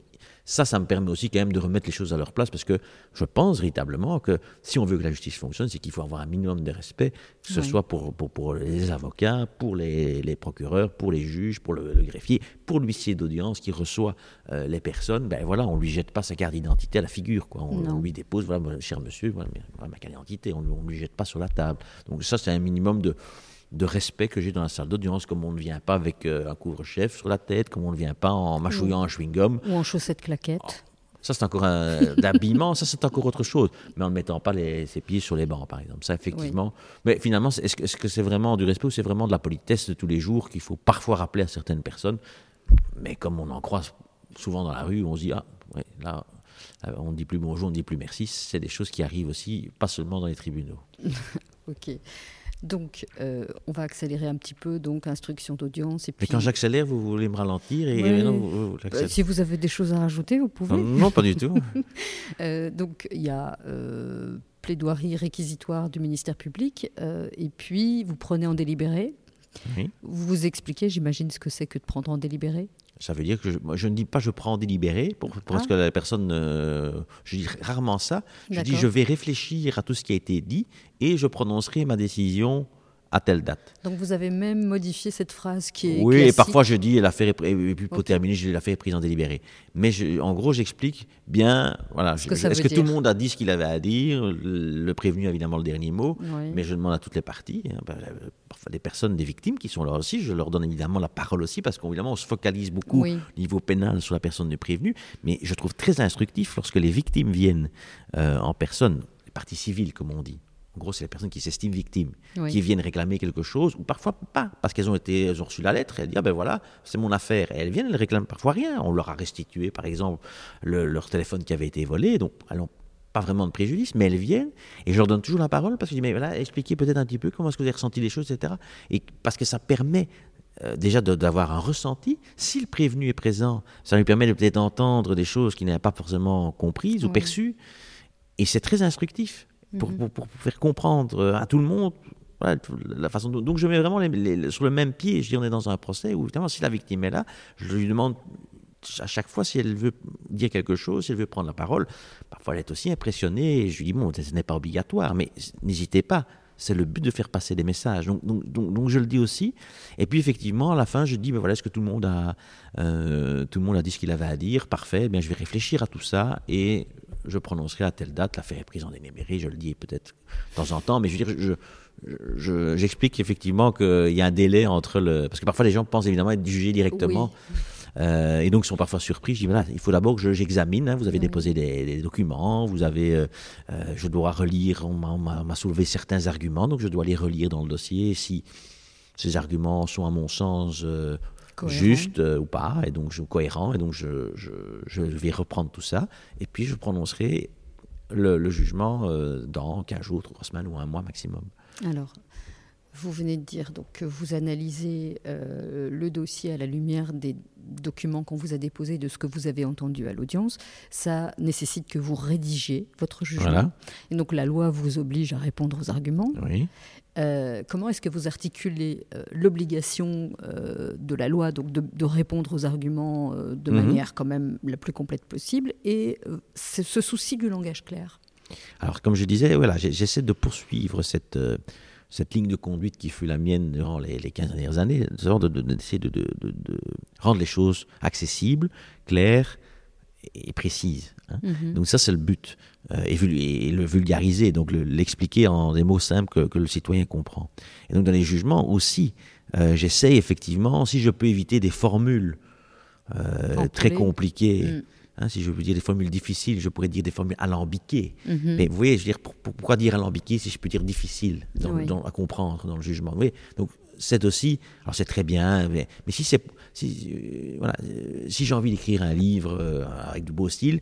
ça, ça me permet aussi quand même de remettre les choses à leur place parce que je pense véritablement que si on veut que la justice fonctionne, c'est qu'il faut avoir un minimum de respect, que ce soit pour, pour, pour, les avocats, pour les, les, procureurs, pour les juges, pour le, greffier, pour l'huissier d'audience qui reçoit euh, les personnes. Ben voilà, on lui jette pas sa carte d'identité à la figure. Quoi. On, lui dépose, voilà, cher monsieur, voilà, ma carte d'identité, on ne lui jette pas sur la table. Donc ça, c'est un minimum de de respect que j'ai dans la salle d'audience, comme on ne vient pas avec euh, un couvre-chef sur la tête, comme on ne vient pas en mâchouillant un chewing-gum. Ou en chaussettes claquettes. Oh, ça, c'est encore un d'habillement, ça, c'est encore autre chose. Mais en ne mettant pas les, ses pieds sur les bancs, par exemple. Ça, effectivement. Mais finalement, est-ce que, -ce c'est vraiment du respect ou c'est vraiment de la politesse de tous les jours qu'il faut parfois rappeler à certaines personnes? Mais comme on en croise souvent dans la rue, on se dit, ah, là, on ne dit plus bonjour, on ne dit plus merci. C'est des choses qui arrivent aussi, pas seulement dans les tribunaux. ok. Donc, euh, on va accélérer un petit peu, donc instruction d'audience. Et puis... Mais quand j'accélère, vous voulez me ralentir et non, bah, Si vous avez des choses à rajouter, vous pouvez. Non, pas du tout. Euh, donc, il y a euh, plaidoirie réquisitoire du ministère public, et puis vous prenez en délibéré. Vous vous expliquez, j'imagine, ce que c'est que de prendre en délibéré ça veut dire que je, je, ne dis pas je prends en délibéré, pour, pour ah. que la personne. je dis rarement ça. Je dis je vais réfléchir à tout ce qui a été dit et je prononcerai ma décision à telle date. Donc vous avez même modifié cette phrase qui est. Oui, et parfois je dis l'affaire est et puis pour terminer, je l'affaire est prise en délibéré. Mais en gros, j'explique bien. Voilà. Est-ce que tout le monde a dit ce qu'il avait à dire Le prévenu évidemment le dernier mot, mais je demande à toutes les parties, hein, ben, euh, parfois des personnes, des victimes qui sont là aussi, je leur donne évidemment la parole aussi parce qu'évidemment on se focalise beaucoup au niveau pénal sur la personne du prévenu, mais je trouve très instructif lorsque les victimes viennent euh, en personne, les parties civiles comme on dit en gros, c'est les personnes qui s'estiment victimes, qui viennent réclamer quelque chose, ou parfois pas, parce qu'elles ont été, elles ont reçu la lettre, et elles disent, ah ben voilà, c'est mon affaire. Et elles viennent, elles réclament parfois rien. On leur a restitué, par exemple, leur téléphone qui avait été volé, donc elles n'ont pas vraiment de préjudice, mais elles viennent, et je leur donne toujours la parole, parce que je dis, mais voilà, expliquez peut-être un petit peu comment est-ce que vous avez ressenti les choses, etc. Et parce que ça permet euh, déjà d'avoir un ressenti. Si le prévenu est présent, ça lui permet de peut-être entendre des choses qu'il n'a pas forcément comprises ou perçues, et c'est très instructif. Mhm. pour, faire comprendre euh, à tout le monde la façon donc je mets vraiment sur le même pied. Je dis on est dans un procès où évidemment si la victime est là, je lui demande à chaque fois si elle veut dire quelque chose, si elle veut prendre la parole. Parfois elle est aussi impressionnée. Et je lui dis bon ce n'est pas obligatoire, mais n'hésitez pas. C'est le but de faire passer des messages. Donc, donc, donc, je le dis aussi. Et puis effectivement, à la fin, je dis, ben voilà, est-ce que tout le monde a, euh, tout le monde a dit ce qu'il avait à dire? Parfait. Eh bien, je vais réfléchir à tout ça et je prononcerai à telle date. L'affaire est prise en démémérie. Je le dis peut-être de temps en temps, mais je veux dire, je, j'explique effectivement qu'il y a un délai entre le. Parce que parfois les gens pensent évidemment être jugés directement. Euh, et donc sont parfois surpris. Je dis voilà, il faut d'abord que j'examine. Hein. vous avez déposé des, documents, vous avez, euh, euh, je dois relire. On m'a soulevé certains arguments, donc je dois les relire dans le dossier. Si ces arguments sont à mon sens justes ou pas, et donc je, cohérents, et donc je, je, vais reprendre tout ça, et puis je prononcerai le, le jugement dans 15 jours, 3 semaines ou un mois maximum. Alors, vous venez de dire donc, que vous analysez euh, le dossier à la lumière des documents qu'on vous a déposés, de ce que vous avez entendu à l'audience. Ça nécessite que vous rédigiez votre jugement. Et donc la loi vous oblige à répondre aux arguments. Oui. Euh, comment est-ce que vous articulez euh, l'obligation de la loi donc de, répondre aux arguments de mhm. manière quand même la plus complète possible et ce souci du langage clair? Alors comme je disais, voilà, j'essaie de poursuivre cette cette ligne de conduite qui fut la mienne durant les, les 15 dernières années, d'essayer de, de, de, rendre les choses accessibles, claires et précises. Hein. Mm-hmm. Donc ça, c'est le but. Euh, et, le vulgariser, donc l'expliquer en des mots simples que, le citoyen comprend. Et donc dans les jugements aussi, euh, j'essaie effectivement, si je peux éviter des formules euh, très compliquées, mm. Hein, si je veux dire des formules difficiles, je pourrais dire des formules alambiquées. Mhm. Mais vous voyez, je veux dire, pourquoi dire alambiqué si je peux dire difficile à comprendre dans le jugement vous voyez? Donc, c'est aussi, alors c'est très bien, mais, si c'est, si, euh, voilà, euh, si j'ai envie d'écrire un livre euh, avec du beau style,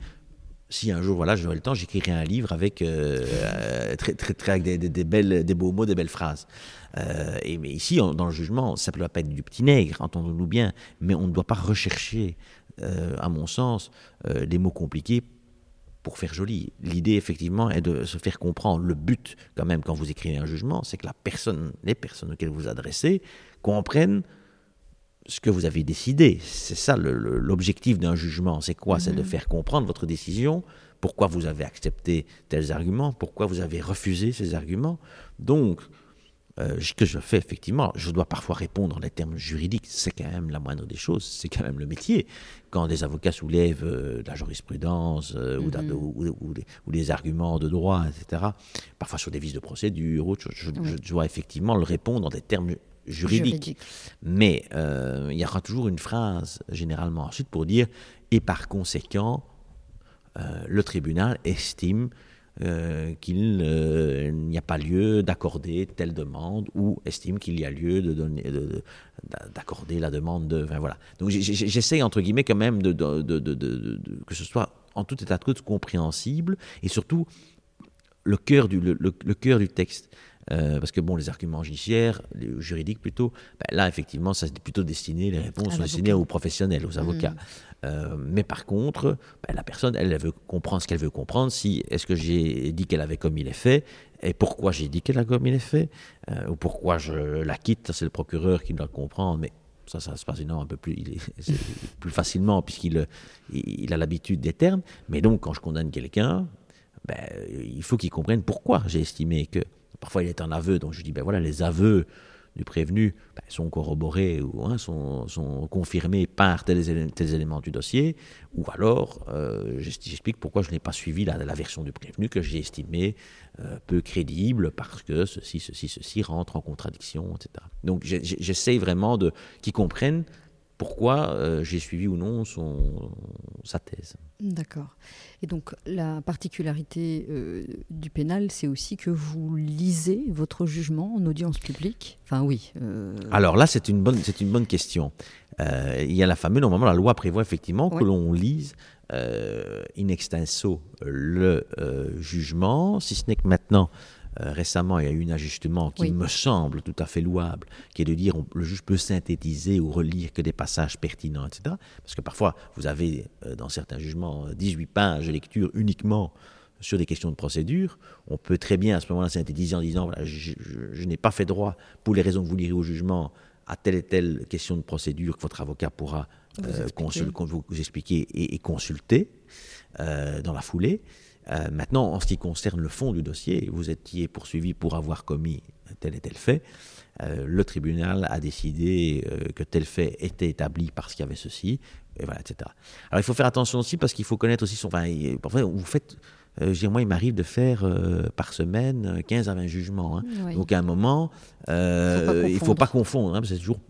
si un jour voilà j'aurai le temps, j'écrirai un livre avec très, très, très avec des, des beaux mots, des belles phrases. et mais ici, dans le jugement, ça ne doit pas être du petit nègre, entendons-nous bien, mais on ne doit pas rechercher à mon sens, des mots compliqués pour faire joli. L'idée, effectivement, est de se faire comprendre. Le but, quand même, quand vous écrivez un jugement, c'est que la personne, les personnes auxquelles vous adressez comprennent ce que vous avez décidé. C'est ça l'objectif d'un jugement. C'est quoi? C'est de mhm. faire comprendre votre décision, pourquoi vous avez accepté tels arguments, pourquoi vous avez refusé ces arguments? Donc, euh, que je fais effectivement, je dois parfois répondre en des termes juridiques, c'est quand même la moindre des choses, c'est quand même le métier. Quand des avocats soulèvent euh, de la jurisprudence euh, mhm. ou, des, arguments de droit, etc., parfois sur des vices de procédure, je, dois effectivement le répondre en des termes juridiques. Mais il y aura toujours une phrase, généralement ensuite, pour dire, et par conséquent, le tribunal estime euh, qu'il euh, n'y a pas lieu d'accorder telle demande ou estime qu'il y a lieu de donner, d'accorder la demande de. voilà. Donc j'essaie entre guillemets quand même que ce soit en tout état de cause compréhensible et surtout le cœur du, le, cœur du texte. Euh, parce que bon, les arguments judiciaires, les juridiques plutôt, ben là effectivement, ça c'est plutôt destiné, les réponses sont destinées aux professionnels, aux avocats. Mmh. Euh, mais par contre, ben, la personne, elle, veut comprendre ce qu'elle veut comprendre. Si est-ce que j'ai dit qu'elle avait commis les faits et pourquoi j'ai dit qu'elle a commis les faits euh, ou pourquoi je la quitte, c'est le procureur qui doit comprendre. Mais ça, ça se passe un peu plus, plus facilement puisqu'il il a l'habitude des termes. Mais donc, quand je condamne quelqu'un, ben, il faut qu'il comprenne pourquoi j'ai estimé que. Parfois, il est un aveu, donc je dis ben voilà, les aveux du prévenu ben, sont corroborés ou hein, sont, confirmés par tels, éléments du dossier, ou alors euh, j'explique pourquoi je n'ai pas suivi la, version du prévenu que j'ai estimée euh, peu crédible parce que ceci, ceci, ceci rentre en contradiction, etc. Donc j'essaie vraiment de qu'ils comprennent pourquoi euh, j'ai suivi ou non sa thèse. D'accord. Et donc la particularité euh, du pénal, c'est aussi que vous lisez votre jugement en audience publique? Enfin oui. Euh, Alors là, c'est une bonne, c'est une bonne question. il y a la fameuse, normalement, la loi prévoit effectivement que l'on lise in extenso le jugement, si ce n'est que maintenant euh, récemment, il y a eu un ajustement qui me semble tout à fait louable, qui est de dire que le juge peut synthétiser ou relire que des passages pertinents, etc. Parce que parfois, vous avez euh, dans certains jugements 18 pages de lecture uniquement sur des questions de procédure. On peut très bien à ce moment-là synthétiser en disant voilà, je, n'ai pas fait droit, pour les raisons que vous lirez au jugement, à telle et telle question de procédure que votre avocat pourra vous, euh, expliquer. vous, expliquer et, consulter dans la foulée. Euh, maintenant, en ce qui concerne le fond du dossier, vous étiez poursuivi pour avoir commis tel et tel fait. Euh, le tribunal a décidé euh, que tel fait était établi parce qu'il y avait ceci, et voilà, etc. Alors il faut faire attention aussi parce qu'il faut connaître aussi son. Enfin, parfois, vous faites. moi, il m'arrive de faire par semaine 15 à 20 jugements. Hein. Donc à un moment, il ne faut pas confondre. Hein, c'est toujours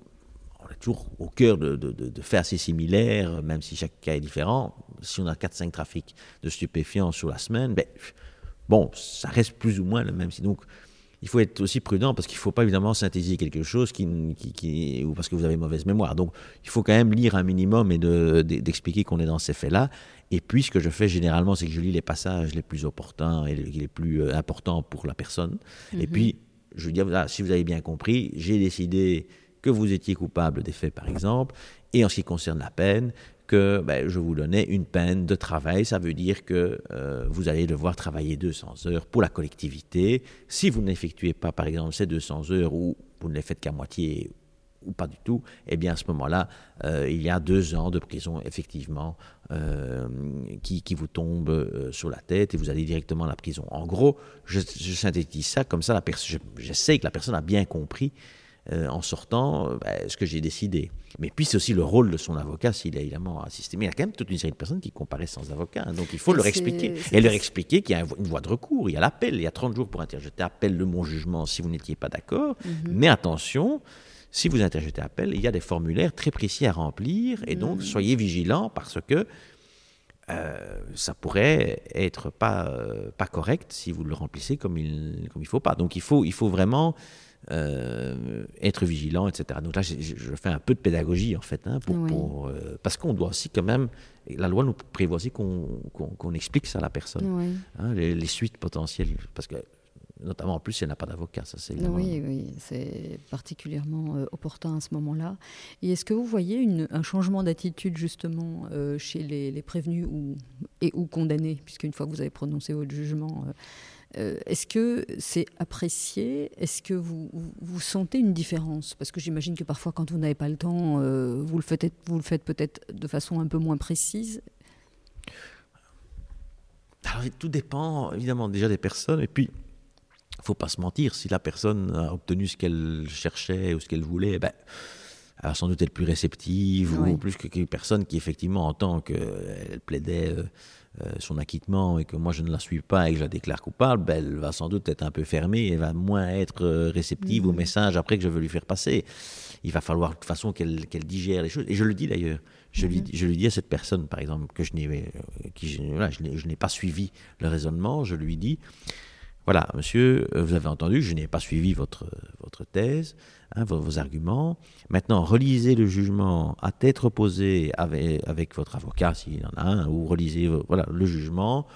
toujours au cœur de, de, faits assez similaires, même si chaque cas est différent. Si on a 4-5 trafics de stupéfiants sur la semaine, ben, bon, ça reste plus ou moins le même. Donc, il faut être aussi prudent parce qu'il ne faut pas évidemment synthétiser quelque chose qui, qui, ou parce que vous avez mauvaise mémoire. Donc, il faut quand même lire un minimum et d'expliquer qu'on est dans ces faits-là. Et puis, ce que je fais généralement, c'est que je lis les passages les plus opportuns et les plus euh, importants pour la personne. Et mhm. puis, je dis, voilà, si vous avez bien compris, j'ai décidé que vous étiez coupable des faits, par exemple, et en ce qui concerne la peine, que ben, je vous donnais une peine de travail. Ça veut dire que euh, vous allez devoir travailler 200 heures pour la collectivité. Si vous n'effectuez pas, par exemple, ces 200 heures ou vous ne les faites qu'à moitié ou pas du tout, eh bien à ce moment-là, euh, il y a deux ans de prison, effectivement, euh, qui, vous tombent sur la tête et vous allez directement à la prison. En gros, je, synthétise ça comme ça, j'essaie que la personne a bien compris euh, en sortant euh, ben, ce que j'ai décidé. Mais puis c'est aussi le rôle de son avocat s'il a évidemment assisté. Mais il y a quand même toute une série de personnes qui comparaissent sans avocat. Hein. donc il faut leur expliquer. Et leur expliquer qu'il y a une voie de recours, il y a l'appel, il y a 30 jours pour interjeter appel de mon jugement si vous n'étiez pas d'accord. Mhm. Mais attention, si vous interjetez appel, il y a des formulaires très précis à remplir. Et donc mhm. soyez vigilants parce que euh, ça pourrait être pas, pas correct si vous le remplissez comme il ne comme il faut pas. Donc il faut, il faut vraiment euh, être vigilant, etc. Donc là, je, fais un peu de pédagogie, en fait, hein, pour, euh, parce qu'on doit aussi quand même, la loi nous prévoit aussi qu'on explique ça à la personne, hein, les, suites potentielles, parce que notamment en plus si elle n'a pas d'avocat. Ça, c'est oui, oui, c'est particulièrement euh, opportun à ce moment-là. Et est-ce que vous voyez une, un changement d'attitude justement chez les, prévenus ou, et ou condamnés, puisque une fois que vous avez prononcé votre jugement, euh, est-ce que c'est apprécié? Est-ce que vous, vous, sentez une différence? Parce que j'imagine que parfois, quand vous n'avez pas le temps, euh, vous le faites, peut-être de façon un peu moins précise. Alors, tout dépend évidemment déjà des personnes. Et puis, il faut pas se mentir, si la personne a obtenu ce qu'elle cherchait ou ce qu'elle voulait, ben, elle va sans doute être plus réceptive ou plus que personne qui, effectivement, en tant qu'elle plaidait. Euh, euh, son acquittement et que moi je ne la suis pas et que je la déclare coupable, ben, elle va sans doute être un peu fermée et va moins être euh, réceptive au mmh. message après que je veux lui faire passer. Il va falloir de toute façon qu'elle digère les choses. Et je le dis d'ailleurs. Je, lui, mmh. je lui dis à cette personne, par exemple, que je n'ai euh, je n'ai pas suivi le raisonnement, je lui dis, voilà, monsieur, vous avez entendu, je n'ai pas suivi votre, votre thèse. Hein, vos, arguments. Maintenant, relisez le jugement à tête reposée avec, avec votre avocat, s'il en a un, ou relisez voilà, le jugement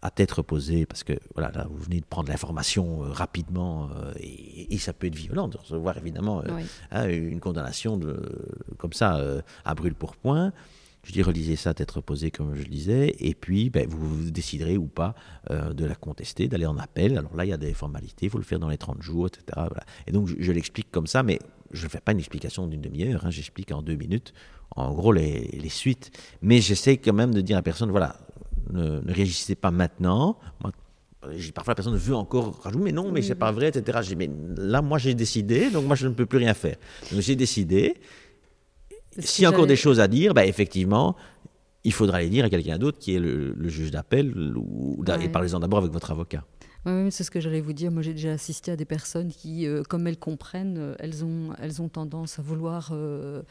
à tête reposée, parce que voilà, là, vous venez de prendre l'information euh, rapidement, euh, et, ça peut être violent de recevoir évidemment euh, hein, une condamnation de, comme ça à brûle pour point. Je dis relisez ça, tête reposée, comme je le disais, et puis ben, vous, déciderez ou pas euh, de la contester, d'aller en appel. Alors là, il y a des formalités, il faut le faire dans les 30 jours, etc. Et donc, je, l'explique comme ça, mais je ne fais pas une explication d'une demi-heure, hein, j'explique en deux minutes, en gros, les, suites. Mais j'essaie quand même de dire à la personne, voilà, ne, réagissez pas maintenant. parfois la personne veut encore rajouter, mais non, mais c'est pas vrai, etc. mais là, moi, j'ai décidé, donc moi, je ne peux plus rien faire. Donc, j'ai décidé, s'il y a encore des choses à dire, bah, effectivement, il faudra les dire à quelqu'un d'autre qui est le, juge d'appel, ou, et parlez-en d'abord avec votre avocat. Oui, c'est ce que j'allais vous dire. Moi, j'ai déjà assisté à des personnes qui, euh, comme elles comprennent, euh, elles, ont, elles ont tendance à vouloir euh,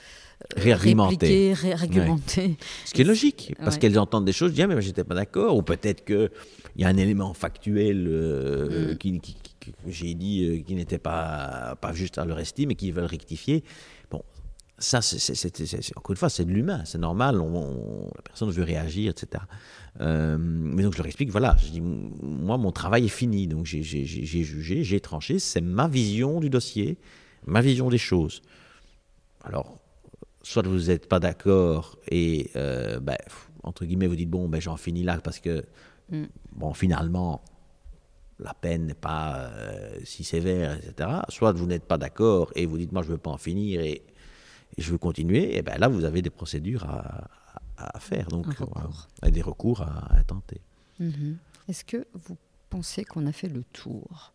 réargumenter. réargumenter. Ce qui est logique, parce qu'elles entendent des choses, disent ah, mais j'étais pas d'accord, ou peut-être qu'il y a un élément factuel mm. qui, que j'ai dit qui n'était pas, pas juste à leur estime et qu'ils veulent rectifier. Bon, ça, c'est, encore une fois, c'est de l'humain, c'est normal, la personne veut réagir, etc. Euh, mais donc je leur explique, voilà, je dis, moi, mon travail est fini, donc j'ai, jugé, j'ai tranché, c'est ma vision du dossier, ma vision des choses. Alors, soit vous n'êtes pas d'accord et, euh, ben, entre guillemets, vous dites, bon, ben, j'en finis là parce que, mm. bon, finalement, la peine n'est pas euh, si sévère, etc. Soit vous n'êtes pas d'accord et vous dites, moi, je ne veux pas en finir et et je veux continuer, et ben là, vous avez des procédures à, à faire, donc des recours à, tenter. Mhm. Est-ce que vous pensez qu'on a fait le tour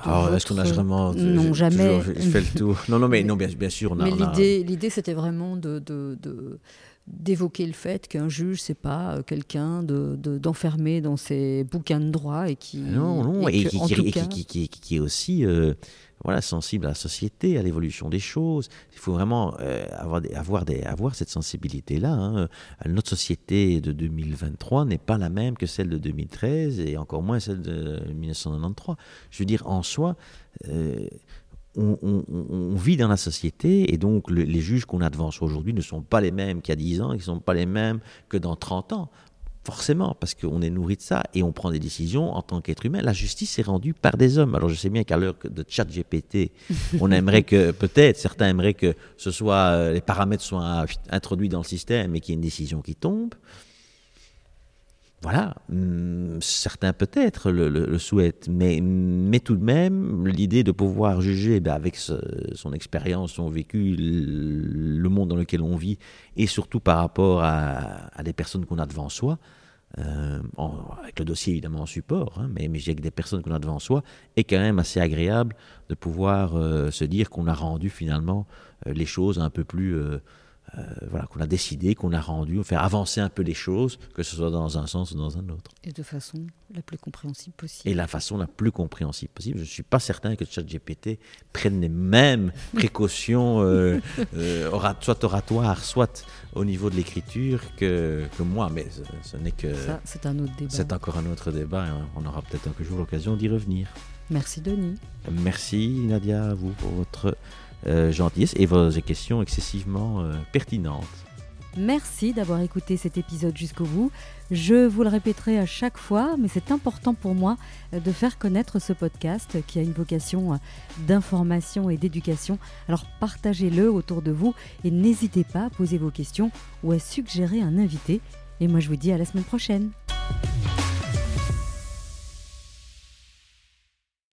alors, est-ce qu'on a vraiment. Non, jamais. je fais le tour. Non, non, mais, non, bien, bien sûr, on a. Mais l'idée, l'idée, c'était vraiment de, de, d'évoquer le fait qu'un juge, c'est pas euh, quelqu'un de, d'enfermé dans ses bouquins de droit et qui. Non, non, et, qui, qui, qui, qui, est aussi. Euh, voilà, sensible à la société, à l'évolution des choses. Il faut vraiment euh, avoir, des, avoir, des, avoir cette sensibilité-là. Hein. Notre société de 2023 n'est pas la même que celle de 2013 et encore moins celle de 1993. Je veux dire, en soi, euh, on, vit dans la société et donc les juges qu'on a devant aujourd'hui ne sont pas les mêmes qu'il y a 10 ans, ils ne sont pas les mêmes que dans 30 ans. Forcément, parce qu'on est nourri de ça et on prend des décisions en tant qu'être humain. La justice est rendue par des hommes. Alors je sais bien qu'à l'heure de chat GPT, on aimerait que, peut-être, certains aimeraient que ce soit, euh, les paramètres soient introduits dans le système et qu'il y ait une décision qui tombe. Voilà, hum, certains peut-être le, souhaitent, mais, tout de même, l'idée de pouvoir juger ben, avec son expérience, son vécu, le, monde dans lequel on vit, et surtout par rapport à, des personnes qu'on a devant soi, euh, avec le dossier évidemment en support, hein, mais, mais avec des personnes qu'on a devant soi, est quand même assez agréable de pouvoir euh, se dire qu'on a rendu finalement euh, les choses un peu plus euh, voilà, qu'on a décidé, qu'on a rendu, faire avancer un peu les choses, que ce soit dans un sens ou dans un autre. Et de façon la plus compréhensible possible. Et la façon la plus compréhensible possible. Je ne suis pas certain que ChatGPT prenne les mêmes précautions, euh, euh, soit oratoires, soit au niveau de l'écriture que, que moi, mais ce, n'est que... Ça, c'est un autre débat. C'est encore un autre débat, et on aura peut-être un jour l'occasion d'y revenir. Merci Denis. Merci Nadia à vous pour votre gentillesse et vos questions excessivement euh, pertinentes. Merci d'avoir écouté cet épisode jusqu'au bout. Je vous le répéterai à chaque fois, mais c'est important pour moi euh, de faire connaître ce podcast qui a une vocation d'information et d'éducation. Alors partagez-le autour de vous et n'hésitez pas à poser vos questions ou à suggérer un invité. Et moi je vous dis à la semaine prochaine.